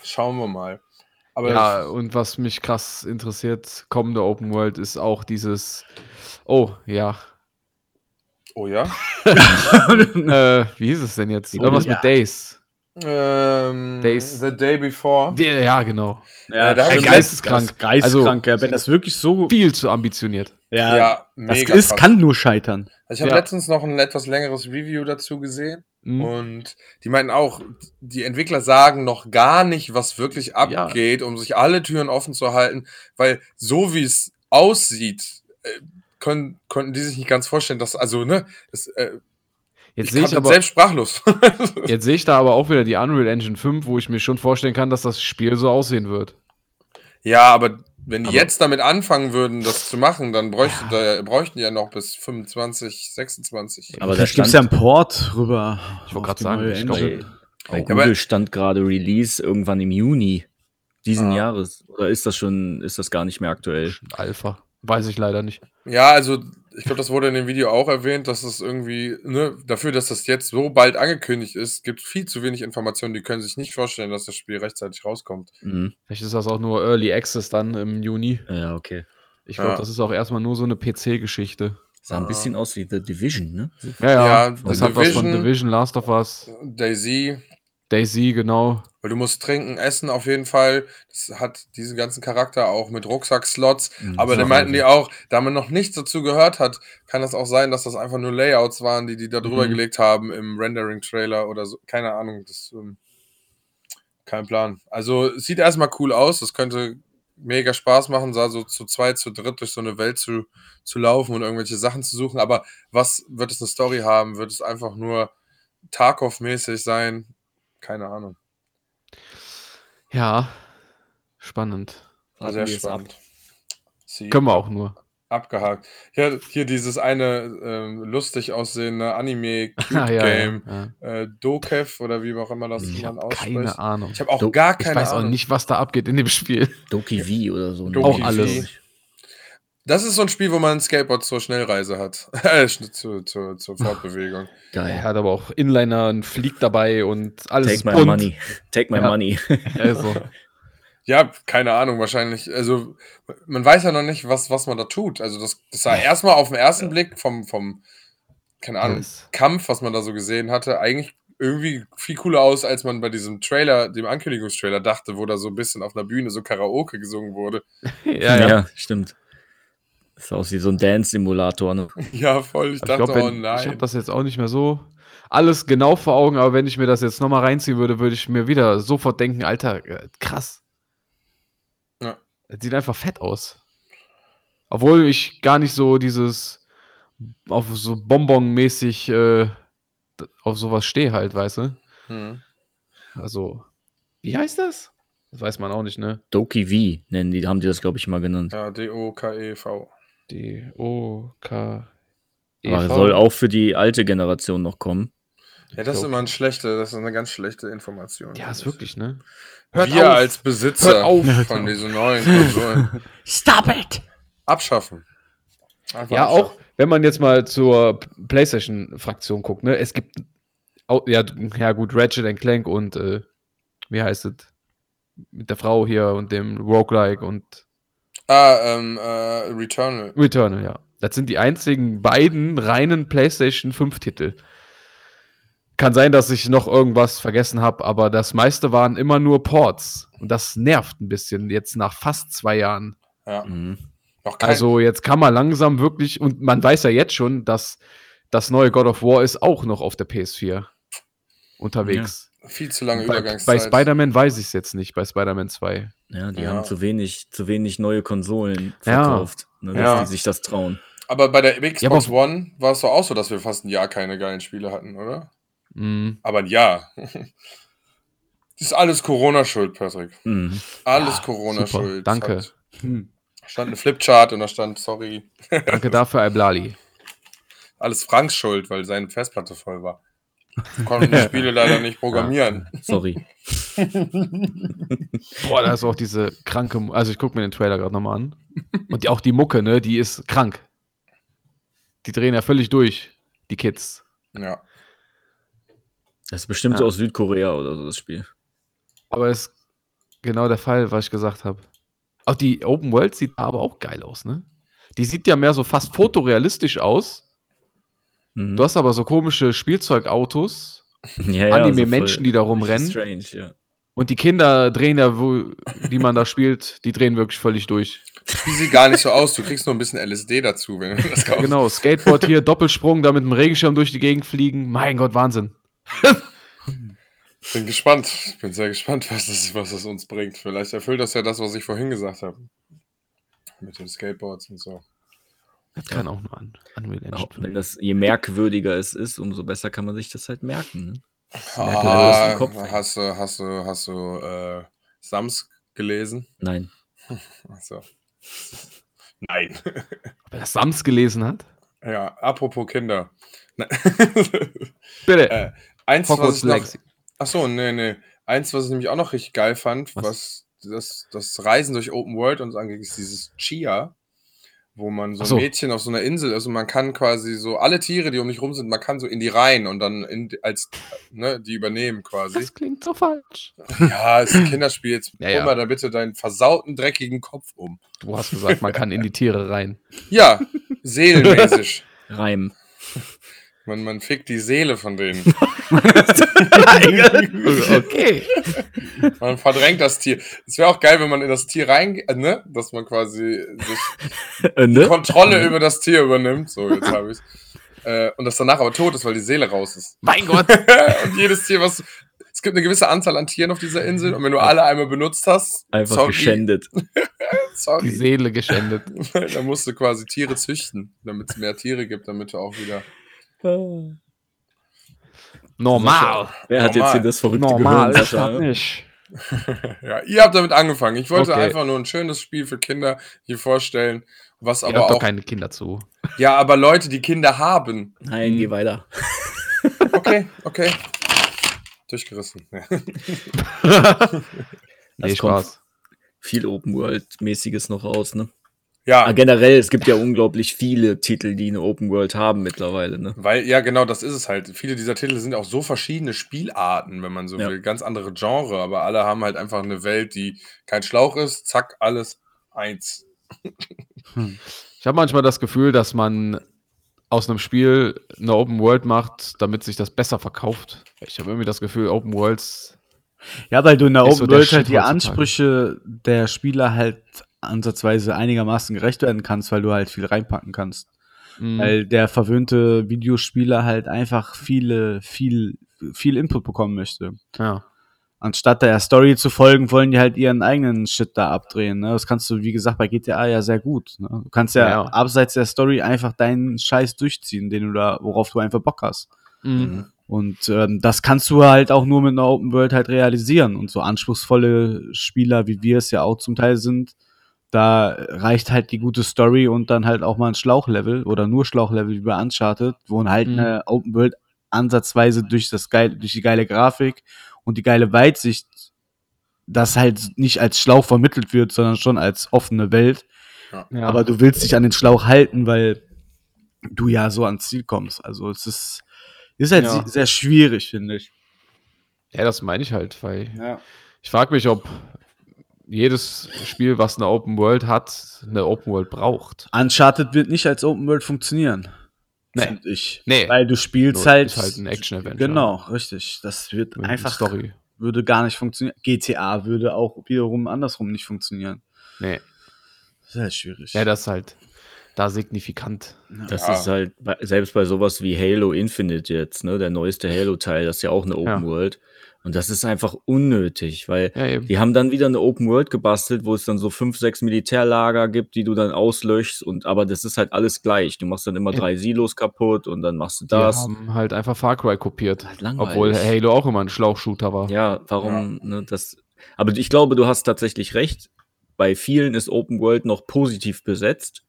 Schauen wir mal. Aber Ja, und was mich krass interessiert, kommende Open World, ist auch dieses. Oh, ja. oh ja. äh, wie hieß es denn jetzt? Irgendwas Uni- mit Days. Ähm, Days. The Day Before. Die, ja, genau. Ja, ey, ich- geisteskrank. das- Geisteskrank, ja. Wenn das wirklich so. Viel zu ambitioniert. Ja, Ja, das mega ist, krass. kann nur scheitern. Also ich habe Ja. letztens noch ein etwas längeres Review dazu gesehen. Mhm. Und die meinten auch, die Entwickler sagen noch gar nicht, was wirklich abgeht, um sich alle Türen offen zu halten, weil so wie es aussieht, äh, können, konnten die sich nicht ganz vorstellen, dass, also, ne, das, äh, Jetzt ich sehe bin ich aber. selbst sprachlos. Jetzt sehe ich da aber auch wieder die Unreal Engine 5, wo ich mir schon vorstellen kann, dass das Spiel so aussehen wird. ja, aber wenn die Aber- jetzt damit anfangen würden, das zu machen, dann bräuchten, da, bräuchten die ja noch bis 25, 26. Aber da gibt es ja einen Port rüber. Ich wollte die sagen, ich Engine. bei, Ja, Google aber- stand gerade Release irgendwann im Juni diesen Ah. Jahres. Oder ist das schon, ist das gar nicht mehr aktuell? Alpha. Weiß ich leider nicht. Ja, also ich glaube, das wurde in dem Video auch erwähnt, dass es irgendwie, ne, dafür, dass das jetzt so bald angekündigt ist, gibt viel zu wenig Informationen. Die können sich nicht vorstellen, dass das Spiel rechtzeitig rauskommt. Mhm. Vielleicht ist das auch nur Early Access dann im Juni. Ja, okay. Ich glaube, Ja. das ist auch erstmal nur so eine PC-Geschichte. Sah ein bisschen aus wie The Division, ne? Ja, ja. Ja, das The hat was von Division- Division, Last of Us, Daisy, Daisy, genau. Weil du musst trinken, essen auf jeden Fall. Das hat diesen ganzen Charakter auch mit Rucksack-Slots. Mhm, Aber dann meinten die auch, da man noch nichts dazu gehört hat, kann das auch sein, dass das einfach nur Layouts waren, die die da drüber Mhm. gelegt haben im Rendering-Trailer oder so. Keine Ahnung, das ähm, kein Plan. Also sieht erstmal cool aus, das könnte mega Spaß machen, da so zu zweit, zu dritt durch so eine Welt zu, zu laufen und irgendwelche Sachen zu suchen. Aber was wird es eine Story haben? Wird es einfach nur Tarkov-mäßig sein? Keine Ahnung. Ja, spannend. War sehr spannend. Sie Können wir auch nur. abgehakt. Ja, hier dieses eine ähm, lustig aussehende Ah, Anime-Cute-Game. ja, ja. Äh, Dokev oder wie auch immer das Ich man habe ausspricht. keine Ahnung. Ich habe auch Do- gar Ich keine weiß Ahnung. auch nicht, was da abgeht in dem Spiel. Doki V oder so. ne? Doki Auch alles. Das ist so ein Spiel, wo man ein Skateboard zur Schnellreise hat. Äh, zu, zu, zur, zur Fortbewegung. Er Geil. hat aber auch Inliner, einen Flieg dabei und alles Take ist my bunt. money. Take my Ja. money. Also, Ja, keine Ahnung, wahrscheinlich. Also, man weiß ja noch nicht, was, was man da tut. Also, das, das sah erstmal auf den ersten Blick vom, vom, keine Ahnung, alles. Kampf, was man da so gesehen hatte, eigentlich irgendwie viel cooler aus, als man bei diesem Trailer, dem Ankündigungstrailer dachte, wo da so ein bisschen auf einer Bühne so Karaoke gesungen wurde. Ja, ja. stimmt. Das sah aus wie so ein Dance-Simulator. Ne? Ja, voll. Ich dachte, ich glaube, oh wenn ich habe nein. das jetzt auch nicht mehr so alles genau vor Augen, aber wenn ich mir das jetzt nochmal reinziehen würde, würde ich mir wieder sofort denken, Alter, äh, krass. Ja. Das sieht einfach fett aus. Obwohl ich gar nicht so dieses auf so Bonbon-mäßig äh, auf sowas stehe halt, weißt du? Hm. Also, wie heißt das? Das weiß man auch nicht, ne? Doki V nennen die, haben die das, glaube ich, mal genannt. Ja, D-O-K-E-V. D-O-K. Aber soll auch für die alte Generation noch kommen. Ja, das ist immer ein schlechte, das ist eine ganz schlechte Information. Ja, ist wirklich, ne? Wir als Besitzer Hört auf. von diesen neuen Konsolen Stop it! abschaffen. Einfach Ja, abschaffen. auch wenn man jetzt mal zur PlayStation-Fraktion guckt, ne? Es gibt, au- ja, d- ja gut, Ratchet and Clank und, äh, wie heißt es? Mit der Frau hier und dem Roguelike und Ah, ähm, äh, Returnal. Returnal, ja. Das sind die einzigen beiden reinen PlayStation 5 Titel. Kann sein, dass ich noch irgendwas vergessen habe, aber das meiste waren immer nur Ports. Und das nervt ein bisschen jetzt nach fast zwei Jahren. Ja. Mhm. Noch kein, Also jetzt kann man langsam wirklich, und man weiß ja jetzt schon, dass das neue God of War ist auch noch auf der PS4 unterwegs. Viel zu lange Bei, Übergangszeit. bei Spider-Man weiß ich es jetzt nicht, bei Spider-Man 2. Ja, die Ja. haben zu wenig, zu wenig neue Konsolen Ja. verkauft, ne, dass Ja. die sich das trauen. Aber bei der Xbox aber- One war es doch auch so, dass wir fast ein Jahr keine geilen Spiele hatten, oder? Mhm. Aber ein Jahr. Das ist alles Corona-Schuld, Patrick. Mhm. Alles Ja, Corona-Schuld. danke. Hat, stand eine Flipchart und da stand, sorry, Danke dafür, Iblali. alles Franks Schuld, weil seine Festplatte voll war. Konnten die Spiele leider nicht programmieren. Sorry. Boah, da ist auch diese kranke, also ich gucke mir den Trailer gerade nochmal an. Und die, auch die Mucke, ne, die ist krank. Die drehen ja völlig durch, die Kids. Ja. Das ist bestimmt Ja. aus Südkorea oder so, das Spiel. Aber ist genau der Fall, was ich gesagt habe. Auch die Open World sieht aber auch geil aus, ne? Die sieht ja mehr so fast fotorealistisch aus. Mhm. Du hast aber so komische Spielzeugautos ja, ja, Anime-Menschen, die da rumrennen. Strange, ja. und die Kinder drehen ja, wo, die man da spielt, die drehen wirklich völlig durch. Die sieht gar nicht so aus. Du kriegst nur ein bisschen LSD dazu, wenn du das kaufst. Genau, Skateboard hier, Doppelsprung, da mit dem Regenschirm durch die Gegend fliegen. Mein Gott, Wahnsinn. Bin gespannt. Ich bin sehr gespannt, was das, was das uns bringt. Vielleicht erfüllt das ja das, was ich vorhin gesagt habe. Mit den Skateboards und so. Das kann auch nur an Unreal Engine. Auch wenn das, je merkwürdiger es ist, umso besser kann man sich das halt merken. Ne? Ah, Kopf, hast du, hast du, hast du äh, Sams gelesen? Nein. Achso. Nein. Wer das Sams gelesen hat? ja, apropos Kinder. Ne- Bitte. äh, eins, was Hogwarts ich noch. Achso, nee, nee. Eins, was ich nämlich auch noch richtig geil fand, Was? was, das, das Reisen durch Open World uns angeht, ist dieses Chia, wo man so Ach ein so. Mädchen auf so einer Insel ist und man kann quasi so alle Tiere, die um mich rum sind, man kann so in die rein und dann in, als ne, die übernehmen quasi. Das klingt so falsch. Ja, ist ein Kinderspiel. Jetzt Ja, ja, ja. mal da bitte deinen versauten, dreckigen Kopf um. Du hast gesagt, man kann in die Tiere rein. Ja, seelenmäßig. Reim. Man, man fickt die Seele von denen. Okay. Man verdrängt das Tier. Es wäre auch geil, wenn man in das Tier reingeht, äh, ne? Dass man quasi sich Äh, die ne? Kontrolle über das Tier übernimmt. So, jetzt habe ich äh, Und das danach aber tot ist, weil die Seele raus ist. Mein Gott. und jedes Tier, was. Es gibt eine gewisse Anzahl an Tieren auf dieser Insel und wenn du alle einmal benutzt hast, Einfach sorry, geschändet. Die sorry, Seele geschändet. dann musst du quasi Tiere züchten, damit es mehr Tiere gibt, damit du auch wieder. Normal. Wer hat jetzt Normal. hier das verrückte Normal Gehirn, das nicht. Ja, ihr habt damit angefangen. Ich wollte Okay. einfach nur ein schönes Spiel für Kinder hier vorstellen, was Ihr aber habt doch auch. keine Kinder zu. Ja, aber Leute, die Kinder haben. Nein, geh weiter. Okay, okay. Durchgerissen. Nee, Spaß. viel Open World-mäßiges noch raus, ne? Ja, Ah, generell, es gibt ja unglaublich viele Titel, die eine Open World haben mittlerweile, ne? weil, ja, genau, das ist es halt. Viele dieser Titel sind auch so verschiedene Spielarten, wenn man so Ja. will. Ganz andere Genre, aber alle haben halt einfach eine Welt, die kein Schlauch ist. Zack, alles eins. Ich habe manchmal das Gefühl, dass man aus einem Spiel eine Open World macht, damit sich das besser verkauft. Ich habe irgendwie das Gefühl, Open Worlds. Ja, weil du in der Open so World halt die. Ansprüche der Spieler halt ansatzweise einigermaßen gerecht werden kannst, weil du halt viel reinpacken kannst. mh, Weil der verwöhnte Videospieler halt einfach viele, viel, viel Input bekommen möchte. ja. Anstatt der Story zu folgen, wollen die halt ihren eigenen Shit da abdrehen. Ne? Das kannst du, wie gesagt, bei GTA ja sehr gut. Ne? Du kannst ja, Ja. abseits der Story einfach deinen Scheiß durchziehen, den du da, worauf du einfach Bock hast. Mh. Und ähm, das kannst du halt auch nur mit einer Open World halt realisieren. Und so anspruchsvolle Spieler, wie wir es ja auch zum Teil sind, da reicht halt die gute Story und dann halt auch mal ein Schlauchlevel oder nur Schlauchlevel wie bei Uncharted, wo halt Mhm. eine Open World ansatzweise durch das geil, durch die geile Grafik und die geile Weitsicht, das halt nicht als Schlauch vermittelt wird, sondern schon als offene Welt. Ja. Aber du willst dich an den Schlauch halten, weil du ja so ans Ziel kommst. Also es ist, ist halt Ja. se- sehr schwierig, finde ich. ja, das meine ich halt, weil Ja. ich frage mich, ob jedes Spiel, was eine Open World hat, eine Open World braucht. Uncharted wird nicht als Open World funktionieren. Nee. Ich. Nee. Weil du spielst Nur halt. ist halt ein Action-Adventure. Genau, richtig. Das wird Mit einfach. Story. Würde gar nicht funktionieren. GTA würde auch wiederum andersrum nicht funktionieren. Nee. Das ist halt schwierig. Ja, das ist halt da signifikant. Das Ja. ist halt, selbst bei sowas wie Halo Infinite jetzt, ne, der neueste Halo-Teil, das ist ja auch eine Open Ja. World. Und das ist einfach unnötig, weil Ja, die haben dann wieder eine Open World gebastelt, wo es dann so fünf, sechs Militärlager gibt, die du dann auslöschst. Und aber das ist halt alles gleich. Du machst dann immer Ja. drei Silos kaputt und dann machst du Die das. haben halt einfach Far Cry kopiert. Halt. Obwohl Halo auch immer ein Schlauchshooter war. Ja, warum, ne, das. Aber ich glaube, du hast tatsächlich recht. Bei vielen ist Open World noch positiv besetzt.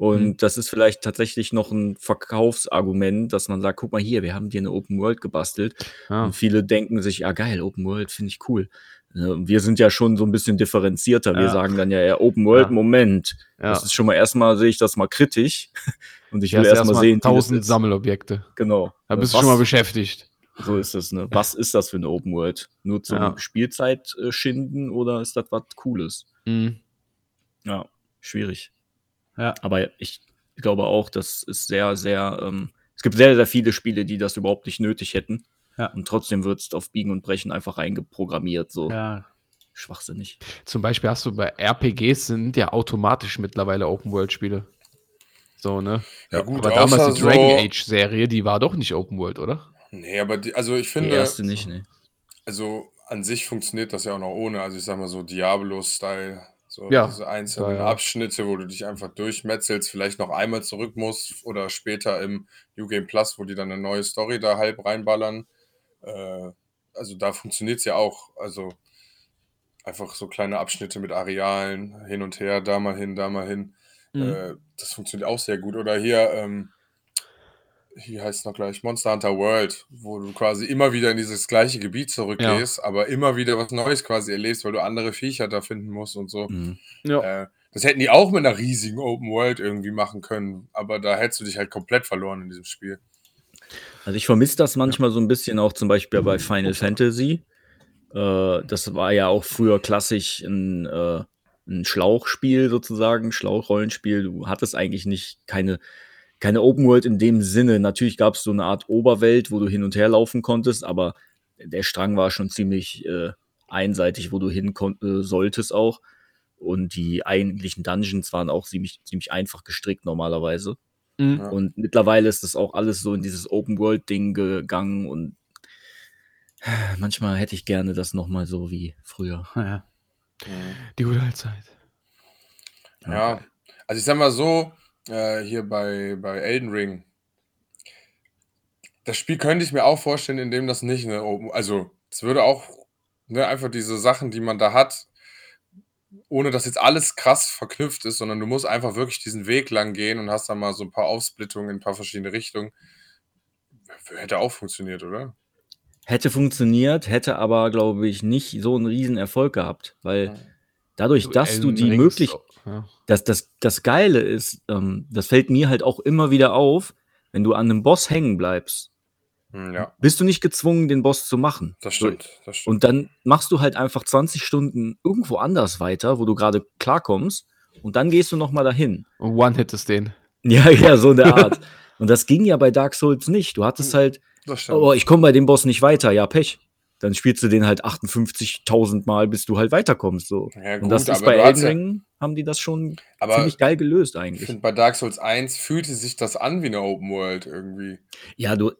Und Mhm. das ist vielleicht tatsächlich noch ein Verkaufsargument, dass man sagt, guck mal hier, wir haben dir eine Open World gebastelt. Ja. Und viele denken sich, ja geil, Open World finde ich cool. Ne, Wir sind ja schon so ein bisschen differenzierter. Wir Ja. sagen dann ja, ja Open World, Ja. Moment. Das ist schon mal erstmal, sehe ich das mal kritisch. Und ich will erstmal erstmal sehen, wie das tausend. Sammelobjekte. Genau. Da bist Was- du schon mal beschäftigt. so ist es, ne? Was ist das für eine Open World? Nur zum. Spielzeit schinden oder ist das was Cooles? Mhm. Ja, schwierig. Ja. Aber ich glaube auch, das ist sehr, sehr, ähm, es gibt sehr, sehr viele Spiele, die das überhaupt nicht nötig hätten. Ja. Und trotzdem wird es auf Biegen und Brechen einfach reingeprogrammiert, so Ja. schwachsinnig. Zum Beispiel hast du bei RPGs sind ja automatisch mittlerweile Open-World-Spiele. So, ne? Ja, gut, Aber damals die Dragon so- Age-Serie, die war doch nicht Open-World, oder? Nee, aber die, also ich Die finde, erste nicht, ne? also an sich funktioniert das ja auch noch ohne. Also ich sag mal so Diablo-Style. So Ja. diese einzelnen Ja, ja. Abschnitte, wo du dich einfach durchmetzelst, vielleicht noch einmal zurück musst oder später im New Game Plus, wo die dann eine neue Story da halb reinballern. Äh, also da funktioniert es ja auch. Also einfach so kleine Abschnitte mit Arealen, hin und her, da mal hin, da mal hin. Mhm. Äh, das funktioniert auch sehr gut. Oder hier, ähm, hier heißt es noch gleich Monster Hunter World, wo du quasi immer wieder in dieses gleiche Gebiet zurückgehst, aber immer wieder was Neues quasi erlebst, weil du andere Viecher da finden musst und so. Mhm. Ja. Äh, das hätten die auch mit einer riesigen Open World irgendwie machen können, aber da hättest du dich halt komplett verloren in diesem Spiel. Also ich vermisse das manchmal so ein bisschen auch zum Beispiel bei Final Fantasy. Äh, das war ja auch früher klassisch ein, äh, ein Schlauchspiel sozusagen, Schlauchrollenspiel. Du hattest eigentlich nicht keine, keine Open World in dem Sinne. Natürlich gab es so eine Art Oberwelt, wo du hin und her laufen konntest, aber der Strang war schon ziemlich äh, einseitig, wo du hin äh, solltest auch. Und die eigentlichen Dungeons waren auch ziemlich, ziemlich einfach gestrickt normalerweise. Mhm. Ja. Und mittlerweile ist das auch alles so in dieses Open-World-Ding gegangen und manchmal hätte ich gerne das nochmal so wie früher. ja. Die gute alte Zeit. Ja, also ich sag mal so, äh, hier bei, bei Elden Ring, das Spiel könnte ich mir auch vorstellen, indem das nicht eine Open, also es würde auch ne, einfach diese Sachen, die man da hat, ohne dass jetzt alles krass verknüpft ist, sondern du musst einfach wirklich diesen Weg lang gehen und hast dann mal so ein paar Aufsplittungen in ein paar verschiedene Richtungen. Hätte auch funktioniert, oder? Hätte funktioniert, hätte aber, glaube ich, nicht so einen riesen Erfolg gehabt, weil dadurch, dass du die Ring ist möglich, auch- Ja. das, das, das Geile ist, ähm, das fällt mir halt auch immer wieder auf, wenn du an einem Boss hängen bleibst, Hm, Ja, bist du nicht gezwungen, den Boss zu machen. das stimmt. Das stimmt. Und dann machst du halt einfach 20 Stunden irgendwo anders weiter, wo du gerade klarkommst, und dann gehst du noch mal dahin. Und One-Hit ist den. Ja, ja, so eine Art. und das ging ja bei Dark Souls nicht. Du hattest halt, Das stimmt. oh, ich komme bei dem Boss nicht weiter, ja, Pech. Dann spielst du den halt 58.000 Mal, bis du halt weiterkommst. So. ja, und gut, das ist bei Elden ja, Ring, haben die das schon aber ziemlich geil gelöst ich eigentlich. finde, bei Dark Souls 1 fühlte sich das an wie eine Open World irgendwie. Ja, du,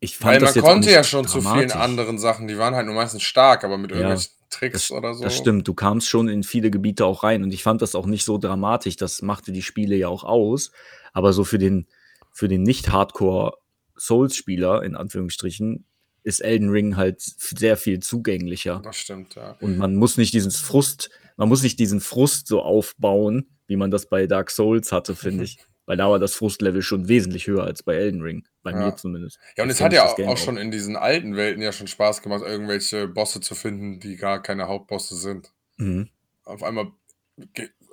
ich fand Weil das man konnte ja schon zu vielen dramatisch. anderen Sachen, die waren halt nur meistens stark, aber mit Ja, irgendwelchen Tricks Das, oder so. das stimmt, du kamst schon in viele Gebiete auch rein und ich fand das auch nicht so dramatisch. Das machte die Spiele ja auch aus. Aber so für den, für den Nicht-Hardcore-Souls-Spieler, in Anführungsstrichen, ist Elden Ring halt sehr viel zugänglicher. Das stimmt, ja. Und man muss nicht diesen Frust, man muss nicht diesen Frust so aufbauen, wie man das bei Dark Souls hatte, finde ich. Weil da war das Frustlevel schon wesentlich höher als bei Elden Ring. Bei Ja. mir zumindest. Ja, und es hat ja auch, auch schon in diesen alten Welten ja schon Spaß gemacht, irgendwelche Bosse zu finden, die gar keine Hauptbosse sind. Mhm. Auf einmal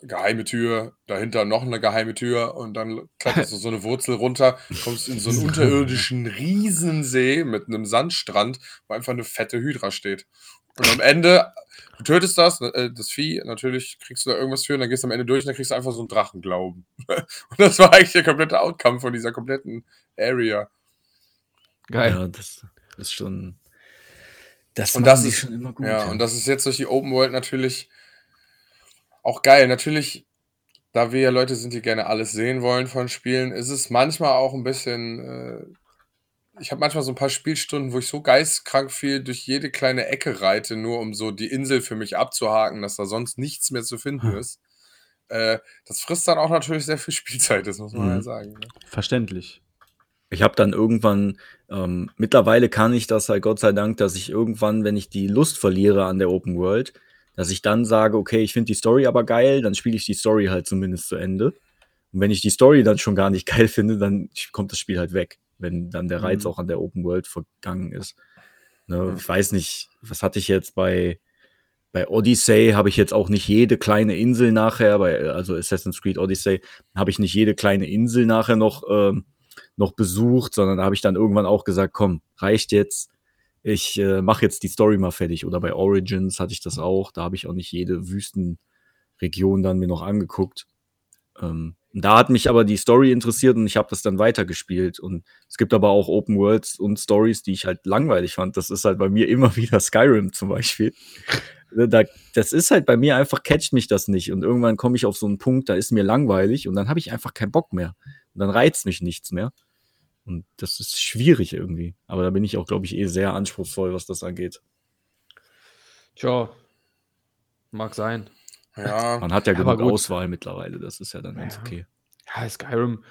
geheime Tür, dahinter noch eine geheime Tür und dann kletterst du so eine Wurzel runter, kommst in so einen unterirdischen Riesensee mit einem Sandstrand, wo einfach eine fette Hydra steht. Und am Ende, du tötest das, äh, das Vieh, natürlich kriegst du da irgendwas für und dann gehst du am Ende durch und dann kriegst du einfach so einen Drachenglauben. und das war eigentlich der komplette Outcome von dieser kompletten Area. Geil. Ja, das ist schon. Das Und das ist- schon immer gut. Ja, und das ist jetzt durch die Open World natürlich auch geil. Natürlich, da wir ja Leute sind, die gerne alles sehen wollen von Spielen, ist es manchmal auch ein bisschen. Äh, ich habe manchmal so ein paar Spielstunden, wo ich so geistkrank viel durch jede kleine Ecke reite, nur um so die Insel für mich abzuhaken, dass da sonst nichts mehr zu finden Hm. ist. Äh, das frisst dann auch natürlich sehr viel Spielzeit, das muss man Mhm. ja sagen. Ne? Verständlich. Ich habe dann irgendwann, ähm, mittlerweile kann ich das halt Gott sei Dank, dass ich irgendwann, wenn ich die Lust verliere an der Open World, dass ich dann sage, okay, ich finde die Story aber geil, dann spiele ich die Story halt zumindest zu Ende. Und wenn ich die Story dann schon gar nicht geil finde, dann kommt das Spiel halt weg, wenn dann der Reiz Mhm. auch an der Open World vergangen ist. Ne. Ich weiß nicht, was hatte ich jetzt bei, bei Odyssey, habe ich jetzt auch nicht jede kleine Insel nachher, bei, also Assassin's Creed Odyssey, habe ich nicht jede kleine Insel nachher noch, ähm, noch besucht, sondern da habe ich dann irgendwann auch gesagt, komm, reicht jetzt. Ich äh, mache jetzt die Story mal fertig. Oder bei Origins hatte ich das auch. Da habe ich auch nicht jede Wüstenregion dann mir noch angeguckt. Ähm, da hat mich aber die Story interessiert und ich habe das dann weitergespielt. Und es gibt aber auch Open Worlds und Stories, die ich halt langweilig fand. Das ist halt bei mir immer wieder Skyrim zum Beispiel. Da, das ist halt bei mir einfach, catcht mich das nicht. Und irgendwann komme ich auf so einen Punkt, da ist mir langweilig und dann habe ich einfach keinen Bock mehr. Und dann reizt mich nichts mehr. Und das ist schwierig irgendwie. Aber da bin ich auch, glaube ich, eh sehr anspruchsvoll, was das angeht. Tja, mag sein. Ja, Man hat ja genug. Auswahl mittlerweile. Das ist ja dann ganz Ja. okay. Ja, Skyrim.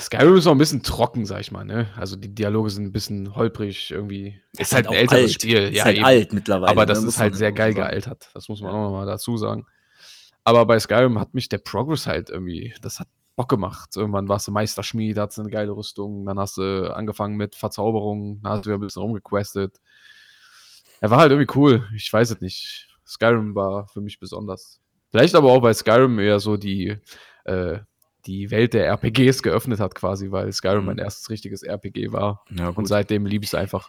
Skyrim ist auch ein bisschen trocken, sag ich mal, ne? Also die Dialoge sind ein bisschen holprig irgendwie. Ist, halt ein älteres Spiel. Ist ja, halt eben. alt mittlerweile. Aber das ne, ist halt sehr geil sagen. gealtert. Das muss man auch nochmal dazu sagen. Aber bei Skyrim hat mich der Progress halt irgendwie, das hat Bock gemacht. Irgendwann warst du Meisterschmied, hattest eine geile Rüstung, dann hast du angefangen mit Verzauberung, dann hast du wieder ein bisschen rumgequestet. Er war halt irgendwie cool. Ich weiß es nicht. Skyrim war für mich besonders. Vielleicht aber auch, weil Skyrim eher so die, äh, die Welt der RPGs geöffnet hat, quasi, weil Skyrim Mhm. mein erstes richtiges RPG war. Ja, Und seitdem liebe ich es einfach.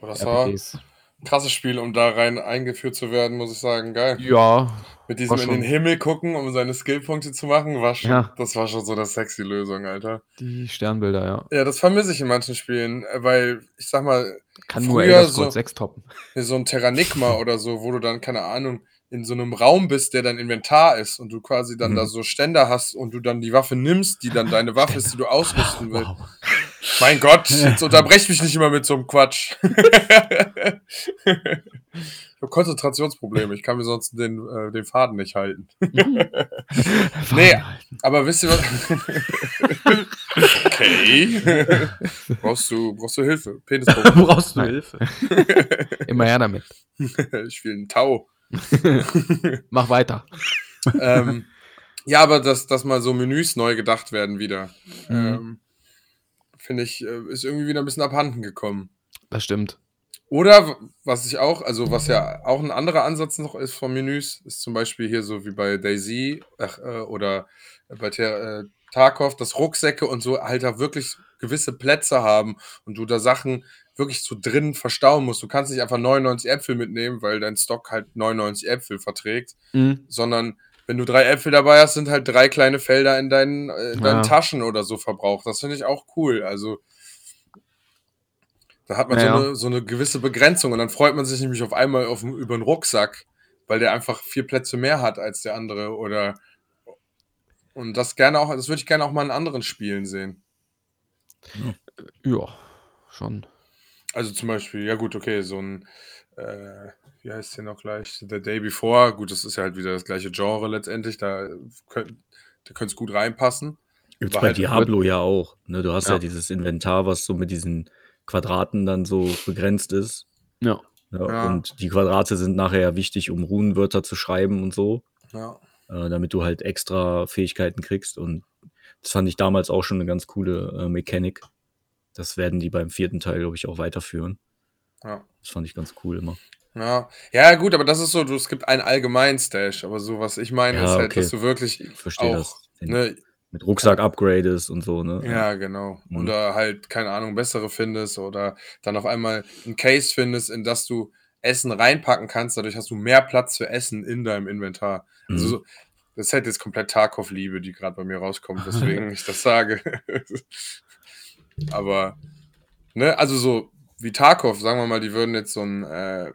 Boah, das war RPGs. Krasses Spiel, um da rein eingeführt zu werden, muss ich sagen. Geil. Ja, Mit diesem in den Himmel gucken, um seine Skillpunkte zu machen, war schon, Ja. das war schon so eine sexy Lösung, Alter. die Sternbilder, ja. Ja, das vermisse ich in manchen Spielen, weil ich sag mal, Kann nur so- Scrolls 6 toppen. so ein Terranigma oder so, wo du dann, keine Ahnung, in so einem Raum bist, der dein Inventar ist und du quasi dann Mhm. da so Ständer hast und du dann die Waffe nimmst, die dann deine Waffe ist, die du ausrüsten willst. Mein Gott, jetzt unterbrech mich nicht immer mit so einem Quatsch. ich habe Konzentrationsprobleme, ich kann mir sonst den, äh, den Faden nicht halten. Nee, aber wisst ihr was? okay. brauchst, du, brauchst du Hilfe? Penisproblem. Brauchst du. Hilfe? Immer her damit. ich spiele einen Tau. Mach weiter. ähm, ja, aber dass, dass mal so Menüs neu gedacht werden wieder, Mhm. ähm, finde ich, äh, ist irgendwie wieder ein bisschen abhanden gekommen. Das stimmt. Oder was ich auch, also was ja auch ein anderer Ansatz noch ist von Menüs, ist zum Beispiel hier so wie bei Daisy ach, äh, oder bei Ter äh, Tarkov, dass Rucksäcke und so halt da wirklich gewisse Plätze haben und du da Sachen wirklich so drin verstauen musst. Du kannst nicht einfach 99 Äpfel mitnehmen, weil dein Stock halt 99 Äpfel verträgt, Mhm. sondern wenn du drei Äpfel dabei hast, sind halt drei kleine Felder in deinen, äh, in deinen Ja. Taschen oder so verbraucht. Das finde ich auch cool. Also da hat man Ja, so, ja. eine, so eine gewisse Begrenzung und dann freut man sich nämlich auf einmal auf, über einen Rucksack, weil der einfach vier Plätze mehr hat als der andere oder und das gerne auch, das würde ich gerne auch mal in anderen Spielen sehen. Ja, schon. Also zum Beispiel, ja gut, okay, so ein, äh, wie heißt der noch gleich? The Day Before, gut, das ist ja halt wieder das gleiche Genre letztendlich, da könnte da könnte es gut reinpassen. Gibt's bei halt Diablo ja auch. Ne? Du hast ja. Ja. dieses Inventar, was so mit diesen Quadraten dann so begrenzt ist. Ja. Ja, Ja. Und die Quadrate sind nachher ja wichtig, um Runenwörter zu schreiben und so, Ja. äh, damit du halt extra Fähigkeiten kriegst. Und das fand ich damals auch schon eine ganz coole äh, Mechanik. Das werden die beim vierten Teil, glaube ich, auch weiterführen. Ja. Das fand ich ganz cool immer. Ja. ja, gut, aber das ist so, du, es gibt einen allgemeinen Stash, aber so, was ich meine, Ja, ist halt, okay. dass du wirklich Ich verstehe auch, das. Ne, Mit Rucksack upgradest und so, ne? Ja, genau. Mhm. Oder halt, keine Ahnung, bessere findest oder dann auf einmal ein Case findest, in das du Essen reinpacken kannst. Dadurch hast du mehr Platz für Essen in deinem Inventar. Also Mhm. so, das ist halt jetzt komplett Tarkov-Liebe, die gerade bei mir rauskommt, weswegen ich das sage. Aber, ne, also so wie Tarkov, sagen wir mal, die würden jetzt so ein äh,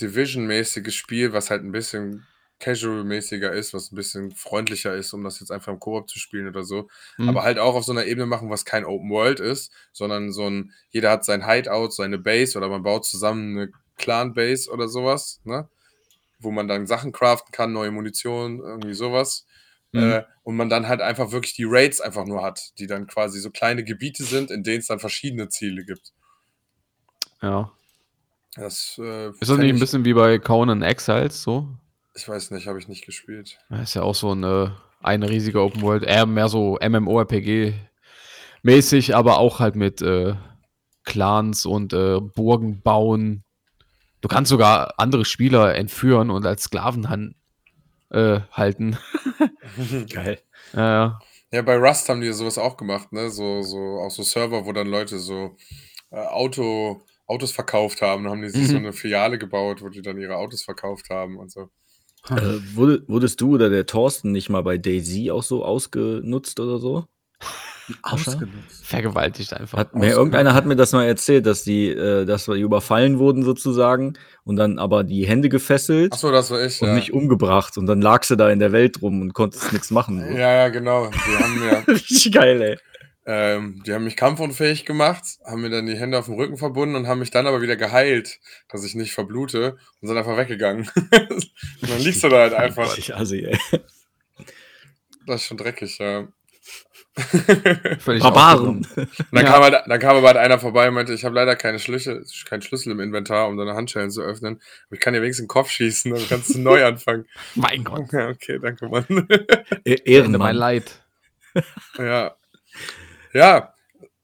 Division-mäßiges Spiel, was halt ein bisschen casual-mäßiger ist, was ein bisschen freundlicher ist, um das jetzt einfach im Koop zu spielen oder so. Mhm. Aber halt auch auf so einer Ebene machen, was kein Open World ist, sondern so ein, jeder hat sein Hideout, seine Base oder man baut zusammen eine Clan-Base oder sowas, ne? Wo man dann Sachen craften kann, neue Munition, irgendwie sowas. Mhm. Äh, und man dann halt einfach wirklich die Raids einfach nur hat, die dann quasi so kleine Gebiete sind, in denen es dann verschiedene Ziele gibt. ja. Das, äh, Ist das nicht ein bisschen wie bei Conan Exiles so? Ich weiß nicht, habe ich nicht gespielt. Ja, Ist ja auch so eine, eine riesige Open World, eher mehr so MMORPG-mäßig, aber auch halt mit äh, Clans und äh, Burgen bauen. Du kannst sogar andere Spieler entführen und als Sklaven han äh, halten. Geil. Ja, ja. Ja, bei Rust haben die sowas auch gemacht, ne? So, so, auch so Server, wo dann Leute so äh, Auto, Autos verkauft haben. Dann haben die sich so Mhm. eine Filiale gebaut, wo die dann ihre Autos verkauft haben und so. Äh, wurde, wurdest du oder der Thorsten nicht mal bei Daisy auch so ausgenutzt oder so? Ausgenutzt. Vergewaltigt einfach. Hat mir, irgendeiner hat mir das mal erzählt, dass die, äh, dass wir überfallen wurden sozusagen und dann aber die Hände gefesselt Achso, das war ich, und ja. nicht umgebracht und dann lagst du da in der Welt rum und konntest nichts machen. So. Ja, ja, genau. Die haben Richtig geil, ey. Ähm, die haben mich kampfunfähig gemacht, haben mir dann die Hände auf dem Rücken verbunden und haben mich dann aber wieder geheilt, dass ich nicht verblute und sind einfach weggegangen. und dann liegst du da halt einfach. Richtig assi, ey. Das ist schon dreckig, ja. Völlig Barbaren. Und dann, Ja. kam halt, dann kam aber halt einer vorbei und meinte, ich habe leider keine Schlüssel, keinen Schlüssel im Inventar, um deine Handschellen zu öffnen. Aber ich kann dir wenigstens den Kopf schießen, dann kannst du neu anfangen. Mein Gott. Ja, okay, danke, Mann. E- Ende mein Ehrenmann. Leid. ja. Ja,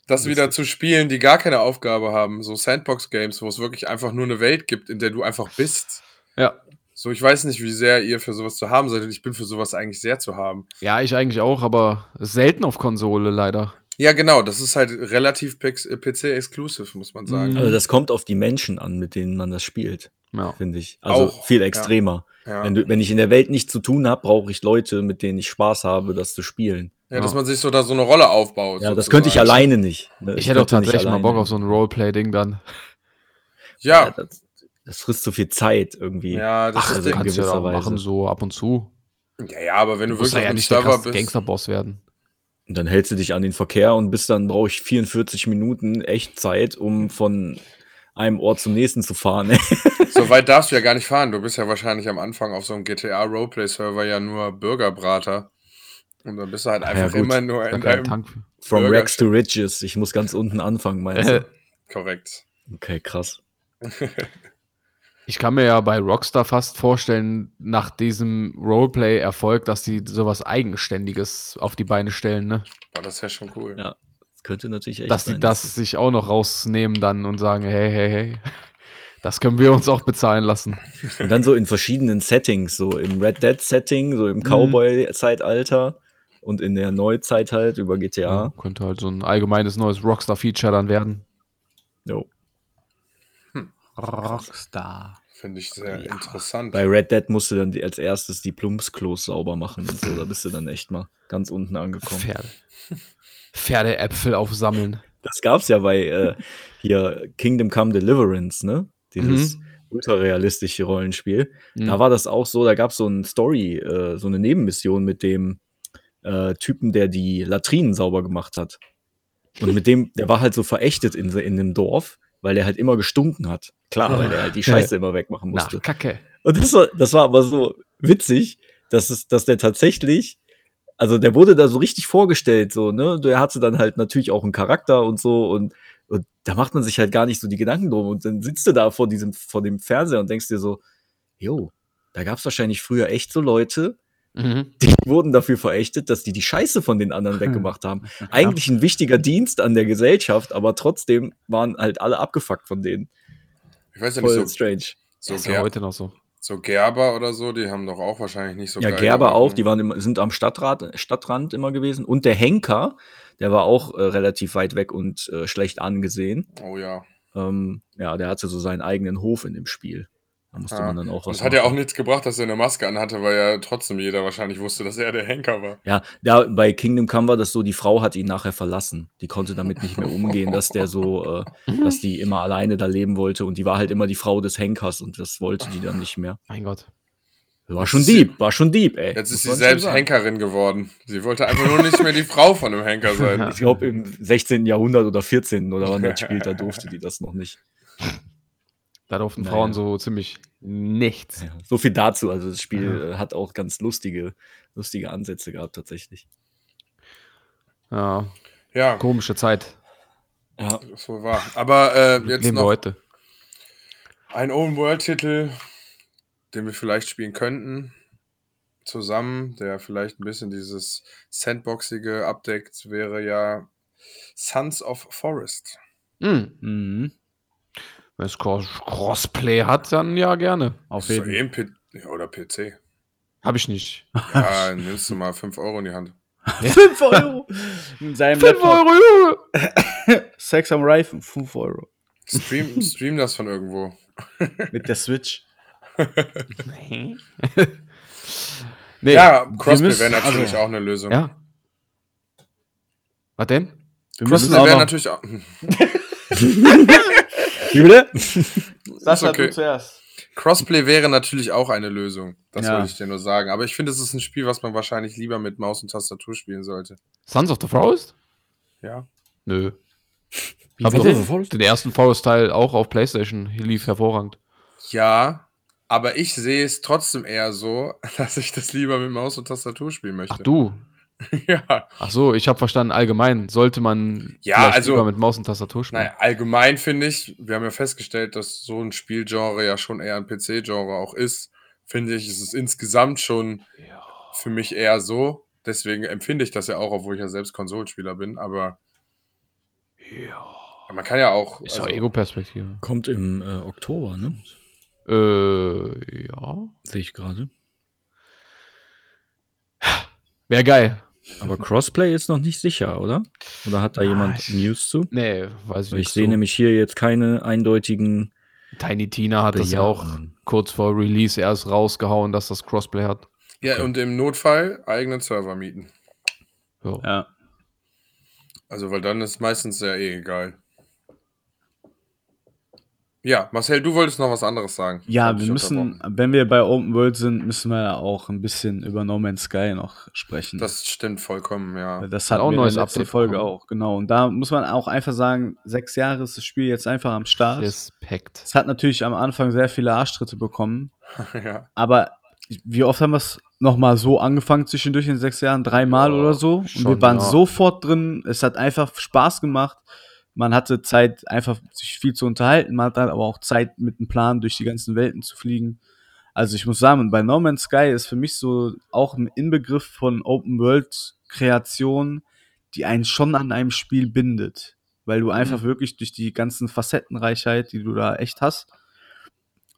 das wieder zu spielen, die gar keine Aufgabe haben, so Sandbox-Games, wo es wirklich einfach nur eine Welt gibt, in der du einfach bist. Ja. So, ich weiß nicht, wie sehr ihr für sowas zu haben seid. Ich bin für sowas eigentlich sehr zu haben. Ja, ich eigentlich auch, aber selten auf Konsole leider. Ja, genau, das ist halt relativ PC-exclusive, muss man sagen. Mhm. Also das kommt auf die Menschen an, mit denen man das spielt, Ja. finde ich. Also Auch, viel ja. extremer. Ja. Wenn, du, wenn ich in der Welt nichts zu tun habe, brauche ich Leute, mit denen ich Spaß habe, das zu spielen. Ja, dass Ja. man sich so da so eine Rolle aufbaut. Ja, das könnte ich sozusagen. alleine nicht. ne? Ich hätte auch tatsächlich mal. Bock auf so ein Roleplay-Ding dann. Ja, Ja, das, das frisst so viel Zeit irgendwie. ja, das Ach, ist also kannst du ja gewisser auch machen, so ab und zu. ja, ja, aber wenn du, Du wirklich ja nicht der Server bist. Gangsterboss werden. Und dann hältst du dich an den Verkehr und bis dann brauche ich 44 Minuten Echtzeit, um von einem Ort zum nächsten zu fahren. So weit darfst du ja gar nicht fahren. Du bist ja wahrscheinlich am Anfang auf so einem GTA Roleplay-Server ja nur Bürgerbrater. Und dann bist du halt ja, einfach gut. immer nur in deinem. Tank. From Rex to Riches. Ich muss ganz unten anfangen, meinst du? Korrekt. Okay, krass. Ich kann mir ja bei Rockstar fast vorstellen, nach diesem Roleplay-Erfolg, dass die sowas Eigenständiges auf die Beine stellen, ne? Boah, das wäre schon cool. Ja. Das könnte natürlich echt Dass die das sich auch noch rausnehmen dann und sagen, hey, hey, hey, das können wir uns auch bezahlen lassen. Und dann so in verschiedenen Settings, so im Red Dead Setting, so im Mhm. Cowboy-Zeitalter und in der Neuzeit halt über GTA. Könnte halt so ein allgemeines neues Rockstar-Feature dann werden. Jo. Rockstar. Finde ich sehr Ja. interessant. Bei Red Dead musst du dann als erstes die Plumpsklos sauber machen und so. Da bist du dann echt mal ganz unten angekommen. Pferde. Pferdeäpfel aufsammeln. Das gab's ja bei äh, hier Kingdom Come Deliverance, ne? Dieses ultrarealistische Rollenspiel. Mhm. Da war das auch so, da gab's so ein Story, äh, so eine Nebenmission mit dem äh, Typen, der die Latrinen sauber gemacht hat. Und mit dem, der war halt so verächtet in, in dem Dorf, weil er halt immer gestunken hat. Klar, weil er halt die Scheiße immer wegmachen musste. Nach Kacke. Und das war, das war aber so witzig, dass, es, dass der tatsächlich, also der wurde da so richtig vorgestellt, so, ne? Der hatte dann halt natürlich auch einen Charakter und so und, und da macht man sich halt gar nicht so die Gedanken drum. Und dann sitzt du da vor diesem, vor dem Fernseher und denkst dir so, jo, da gab's wahrscheinlich früher echt so Leute, Mhm. die wurden dafür verächtet, dass die die Scheiße von den anderen weggemacht haben. Eigentlich ein wichtiger Dienst an der Gesellschaft, aber trotzdem waren halt alle abgefuckt von denen. ich weiß ja Voll nicht, so, strange. so, ist ja heute noch so. so Gerber oder so, die haben doch auch wahrscheinlich nicht so Ja, geil Gerber auch, die waren immer, sind am Stadtrat, Stadtrand immer gewesen. Und der Henker, der war auch äh, relativ weit weg und äh, schlecht angesehen. Oh ja. ähm, ja, der hatte so seinen eigenen Hof in dem Spiel. Da musste Ja. man dann auch was es hat ja auch machen. nichts gebracht, dass er eine Maske anhatte, weil ja trotzdem jeder wahrscheinlich wusste, dass er der Henker war. Ja, da bei Kingdom Come war das so, die Frau hat ihn nachher verlassen. Die konnte damit nicht mehr umgehen, dass der so, äh, dass die immer alleine da leben wollte und die war halt immer die Frau des Henkers und das wollte die dann nicht mehr. Mein Gott. War schon deep, war schon deep, ey. Jetzt ist sie selbst sagen. Henkerin geworden. Sie wollte einfach nur nicht mehr die Frau von einem Henker sein. Ich glaube, im 16. Jahrhundert oder 14. oder wann das spielt, da durfte die das noch nicht. Da durften Naja. Frauen so ziemlich nichts. Ja, so viel dazu. Also das Spiel äh, hat auch ganz lustige, lustige Ansätze gehabt, tatsächlich. Ja, Ja, komische Zeit. Ja. das wohl wahr. Aber äh, jetzt wir noch heute. ein Open-World-Titel, den wir vielleicht spielen könnten. Zusammen, der vielleicht ein bisschen dieses Sandboxige abdeckt, wäre ja Sons of Forest. Hm. Mhm. Wenn es Cross Crossplay hat, dann ja gerne. Auf jeden eben P ja, oder PC. Habe ich nicht. Ja, nimmst du mal 5 Euro in die Hand. 5 Euro. In seinem 5 Laptop. Euro, Junge! Sex am Reifen, 5 Euro. Stream, stream das von irgendwo. Mit der Switch. nee. Ja, Crossplay wäre natürlich also- auch eine Lösung. Ja. Was denn? Wir müssen Crossplay wäre natürlich auch. Wie bitte? Sascha, okay. du zuerst. Crossplay wäre natürlich auch eine Lösung. Das Ja. wollte ich dir nur sagen. Aber ich finde, es ist ein Spiel, was man wahrscheinlich lieber mit Maus und Tastatur spielen sollte. Sons of the Forest? Ja. Nö. Wie Hab doch den ersten Forest-Teil auch auf Playstation. Lief hervorragend. Ja, aber ich sehe es trotzdem eher so, dass ich das lieber mit Maus und Tastatur spielen möchte. Ach du. Ja. Ach so, ich habe verstanden, allgemein sollte man Ja, also- lieber mit Maus und Tastatur spielen. Naja, allgemein finde ich, wir haben ja festgestellt, dass so ein Spielgenre ja schon eher ein PC-Genre auch ist. Finde ich, ist es insgesamt schon für mich eher so. Deswegen empfinde ich das ja auch, obwohl ich ja selbst Konsolenspieler bin. Aber Ja. man kann ja auch. Ist also- Ego-Perspektive. Kommt im äh, Oktober, ne? Äh, ja. Sehe ich gerade. Wäre geil. Aber Crossplay ist noch nicht sicher, oder? Oder hat da jemand ich- News zu? Nee, weiß ich nicht. ich sehe so. nämlich hier jetzt keine eindeutigen Tiny Tina hat das ja auch kurz vor Release erst rausgehauen, dass das Crossplay hat. Ja, und im Notfall eigenen Server mieten. Ja. Ja. Also, weil dann ist meistens ja eh egal. Ja, Marcel, du wolltest noch was anderes sagen. Ja, wir müssen, wenn wir bei Open World sind, müssen wir ja auch ein bisschen über No Man's Sky noch sprechen. Das stimmt vollkommen, ja. Das Hat auch neues in der Folge bekommen. auch, genau. Und da muss man auch einfach sagen, sechs Jahre ist das Spiel jetzt einfach am Start. Respekt. Es hat natürlich am Anfang sehr viele Arschtritte bekommen, ja. aber wie oft haben wir es nochmal so angefangen zwischendurch in sechs Jahren? Dreimal Ja, oder so. Und schon, wir waren ja. sofort drin. Es hat einfach Spaß gemacht. Man hatte Zeit, einfach sich viel zu unterhalten. Man hatte aber auch Zeit, mit einem Plan durch die ganzen Welten zu fliegen. Also ich muss sagen, bei No Man's Sky ist für mich so auch ein Inbegriff von Open World Kreation, die einen schon an einem Spiel bindet. Weil du einfach wirklich durch die ganzen Facettenreichheit, die du da echt hast,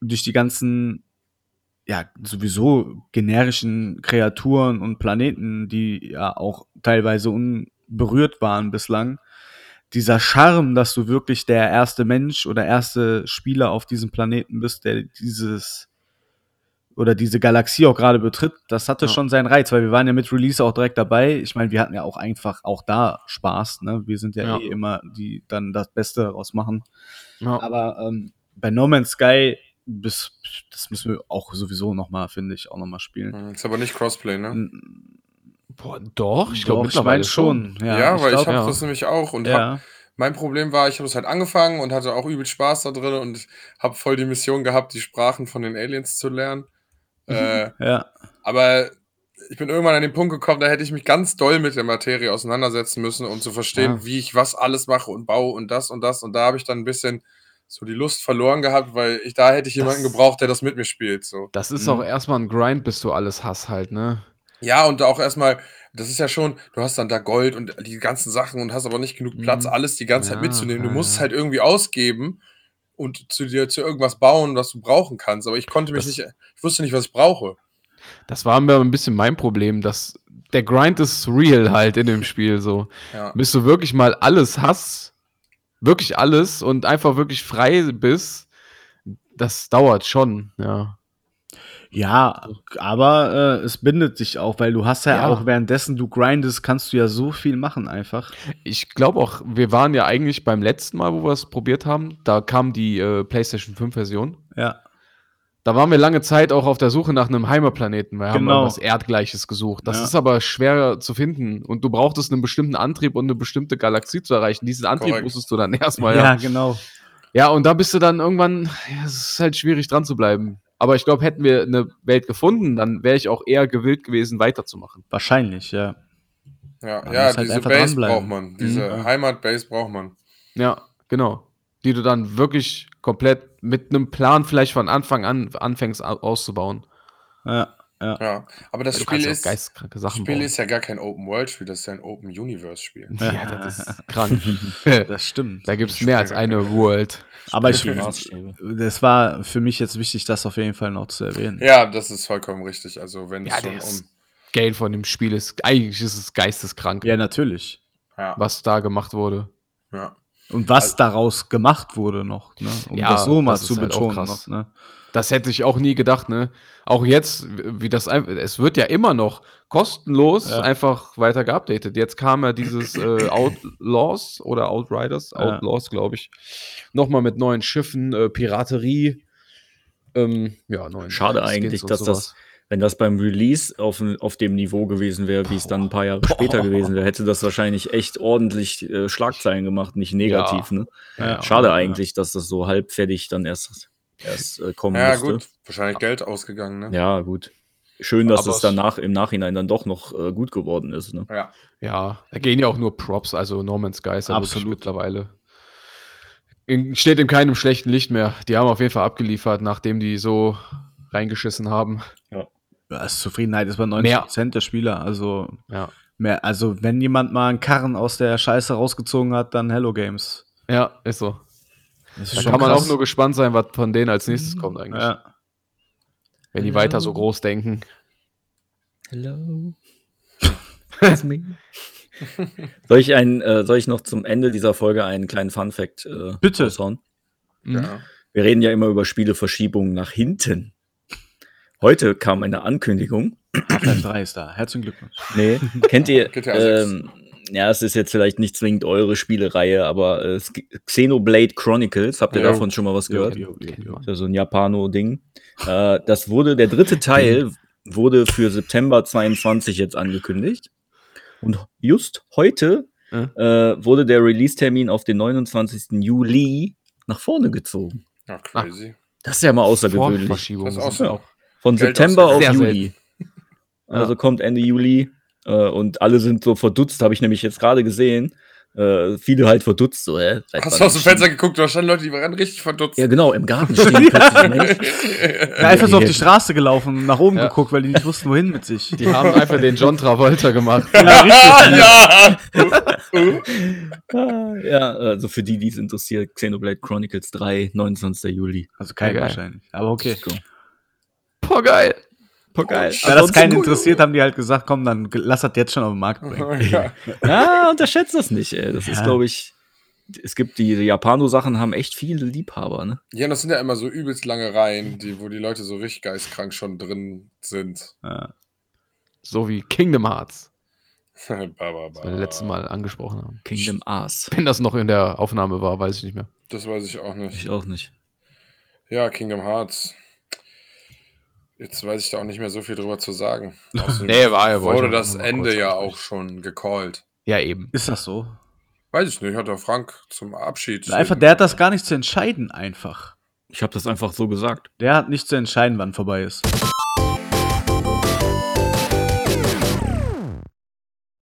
durch die ganzen, ja, sowieso generischen Kreaturen und Planeten, die ja auch teilweise unberührt waren bislang, dieser Charme, dass du wirklich der erste Mensch oder erste Spieler auf diesem Planeten bist, der dieses oder diese Galaxie auch gerade betritt, das hatte Ja. schon seinen Reiz, weil wir waren ja mit Release auch direkt dabei. Ich meine, wir hatten ja auch einfach auch da Spaß, ne? Wir sind ja, Ja. eh immer die dann das Beste daraus machen. Ja. Aber ähm, bei No Man's Sky, bis, das müssen wir auch sowieso nochmal, finde ich, auch nochmal spielen. Hm, Ist aber nicht Crossplay, ne? Boah, doch, ich glaube Doch, mittlerweile mein schon. Ja, weil ich glaub, habe ja. das nämlich auch und hab, ja. mein Problem war, ich habe es halt angefangen und hatte auch übel Spaß da drin und habe voll die Mission gehabt, die Sprachen von den Aliens zu lernen. äh, Ja, aber ich bin irgendwann an den Punkt gekommen, da hätte ich mich ganz doll mit der Materie auseinandersetzen müssen, um zu verstehen, Ja. wie ich was alles mache und baue und das und das. Und da habe ich dann ein bisschen so die Lust verloren gehabt, weil ich da hätte ich jemanden Das- gebraucht, der das mit mir spielt. So. Das ist Mhm. auch erstmal ein Grind, bis du alles hast halt, ne? Ja, und auch erstmal, das ist ja schon, du hast dann da Gold und die ganzen Sachen und hast aber nicht genug Platz, Mhm. alles die ganze Zeit Ja, mitzunehmen. Du musst es halt irgendwie ausgeben und zu dir zu irgendwas bauen, was du brauchen kannst. Aber ich konnte mich Das- nicht, ich wusste nicht, was ich brauche. Das war mir ein bisschen mein Problem, dass der Grind ist real halt in dem Spiel so. Ja. Bis du wirklich mal alles hast, wirklich alles und einfach wirklich frei bist, das dauert schon, ja. Ja, aber äh, es bindet dich auch, weil du hast ja, Ja. auch währenddessen du grindest, kannst du ja so viel machen einfach. Ich glaube auch, wir waren ja eigentlich beim letzten Mal, wo wir es probiert haben, da kam die äh, PlayStation 5 Version. Ja. Da waren wir lange Zeit auch auf der Suche nach einem Heimatplaneten. Wir haben Genau. was Erdgleiches gesucht. Das Ja. ist aber schwer zu finden. Und du brauchtest einen bestimmten Antrieb und eine bestimmte Galaxie zu erreichen. Diesen Antrieb Korrekt. musstest du dann erstmal. ja, Ja. genau. ja, und da bist du dann irgendwann, ja, es ist halt schwierig dran zu bleiben. Aber ich glaube, hätten wir eine Welt gefunden, dann wäre ich auch eher gewillt gewesen, weiterzumachen. Wahrscheinlich, ja. Ja, ja halt diese einfach Base braucht man. Diese Mhm. Heimat-Base braucht man. Ja, genau. Die du dann wirklich komplett mit einem Plan vielleicht von Anfang an anfängst au- auszubauen. Ja, ja. Ja, aber das Spiel ist, geistkranke Sachen Spiel bauen. ist ja gar kein Open-World-Spiel, das ist ja ein Open-Universe-Spiel. ja, das ist krank. Das stimmt. da gibt es mehr als eine World. Aber ich, das war für mich jetzt wichtig, das auf jeden Fall noch zu erwähnen. Ja, das ist vollkommen richtig. Also wenn es Ja, schon ist- um. Geld von dem Spiel ist, eigentlich ist es geisteskrank, Ja, natürlich. Ja, was da gemacht wurde. ja. Und was daraus gemacht wurde noch, ne? um Ja, das so mal das zu halt auch betonen. krass. Noch, ne? Das hätte ich auch nie gedacht, ne? Auch jetzt, wie das einfach, es wird ja immer noch kostenlos Ja. einfach weiter geupdatet. Jetzt kam ja dieses äh, Outlaws oder Outriders, Ja. Outlaws, glaube ich, nochmal mit neuen Schiffen, äh, Piraterie. Ähm, ja, neuen Schade Skins eigentlich, dass sowas. das, wenn das beim Release auf, auf dem Niveau gewesen wäre, wie es dann ein paar Jahre später gewesen wäre, hätte das wahrscheinlich echt ordentlich äh, Schlagzeilen gemacht, nicht negativ. Ja. Ne? Ja, Schade ja. eigentlich, dass das so halbfertig dann erst, erst äh, kommen ja musste. gut. Wahrscheinlich Geld ausgegangen, ne? Ja, gut. Schön, dass Aber es danach im Nachhinein dann doch noch äh, gut geworden ist. Ne? Ja. Ja, da gehen ja auch nur Props, also No Man's Sky ist ja wirklich Absolut. mittlerweile. In, steht in keinem schlechten Licht mehr. Die haben auf jeden Fall abgeliefert, nachdem die so reingeschissen haben. Ja, das Zufriedenheit ist bei 90% Mehr. der Spieler. Also, Ja. mehr, also, wenn jemand mal einen Karren aus der Scheiße rausgezogen hat, dann Hello Games. Ja, ist so. Das ist Da schon kann man krass. auch nur gespannt sein, was von denen als nächstes kommt eigentlich. Ja. Wenn die weiter so groß denken. Hello. Soll, ich ein, äh, soll ich noch zum Ende dieser Folge einen kleinen Fun-Fact äh, Bitte. raushauen? Mhm. ja. Wir reden ja immer über Spieleverschiebungen nach hinten. Heute kam eine Ankündigung. Half-Life 3 ist da. Herzlichen Glückwunsch. Nee, kennt ihr? GTA 6. ähm, ja, es ist jetzt vielleicht nicht zwingend eure Spielereihe, aber äh, Xenoblade Chronicles, habt ihr Ja. davon schon mal was gehört? Jo, jo, jo. Das ist ja so ein Japano-Ding. Äh, das wurde, der dritte Teil wurde für September 22 jetzt angekündigt. Und just heute Ja. äh, wurde der Release-Termin auf den 29. Juli nach vorne gezogen. ja, crazy. Das ist ja mal außergewöhnlich. Das ist auch. Von Geld September auf Juli. Also kommt Ende Juli äh, und alle sind so verdutzt, habe ich nämlich jetzt gerade gesehen. Äh, viele halt verdutzt, so, hä? Seit Hast du aus dem Fenster geguckt? Da standen Leute, die waren richtig verdutzt. Ja, genau, im Garten stehen plötzlich Menschen. Ja, einfach so auf die Straße gelaufen und nach oben Ja. geguckt, weil die nicht wussten, wohin mit sich. Die haben einfach den John Travolta gemacht. Ja, richtig. ja! Ah, ja, also für die, die es interessiert, Xenoblade Chronicles 3, 29. Juli. Also kein Ja, wahrscheinlich. Aber okay. Boah, geil. Boah, geil. Da das keinen interessiert, haben die halt gesagt, komm, dann lass das jetzt schon auf den Markt bringen. ja. Ja, unterschätzt das nicht, ey. Das ist, Ja. glaube ich, es gibt die, die Japano-Sachen haben echt viele Liebhaber, ne? ja, das sind ja immer so übelst lange Reihen, die, wo die Leute so richtig geistkrank schon drin sind. Ja. So wie Kingdom Hearts, ba, ba, was wir letztes Mal angesprochen haben. Kingdom Ass. Wenn das noch in der Aufnahme war, weiß ich nicht mehr. Das weiß ich auch nicht. Ich auch nicht. Ja, Kingdom Hearts. Jetzt weiß ich da auch nicht mehr so viel drüber zu sagen. Außerdem Nee, war ja- wollte Wurde das Ende ja auch schon gecallt. Ja, eben. Ist das so? Weiß ich nicht, hat der Frank zum Abschied. Einfach, der hat das gar nicht zu entscheiden, einfach. Ich habe das einfach so gesagt. Der hat nicht zu entscheiden, wann vorbei ist.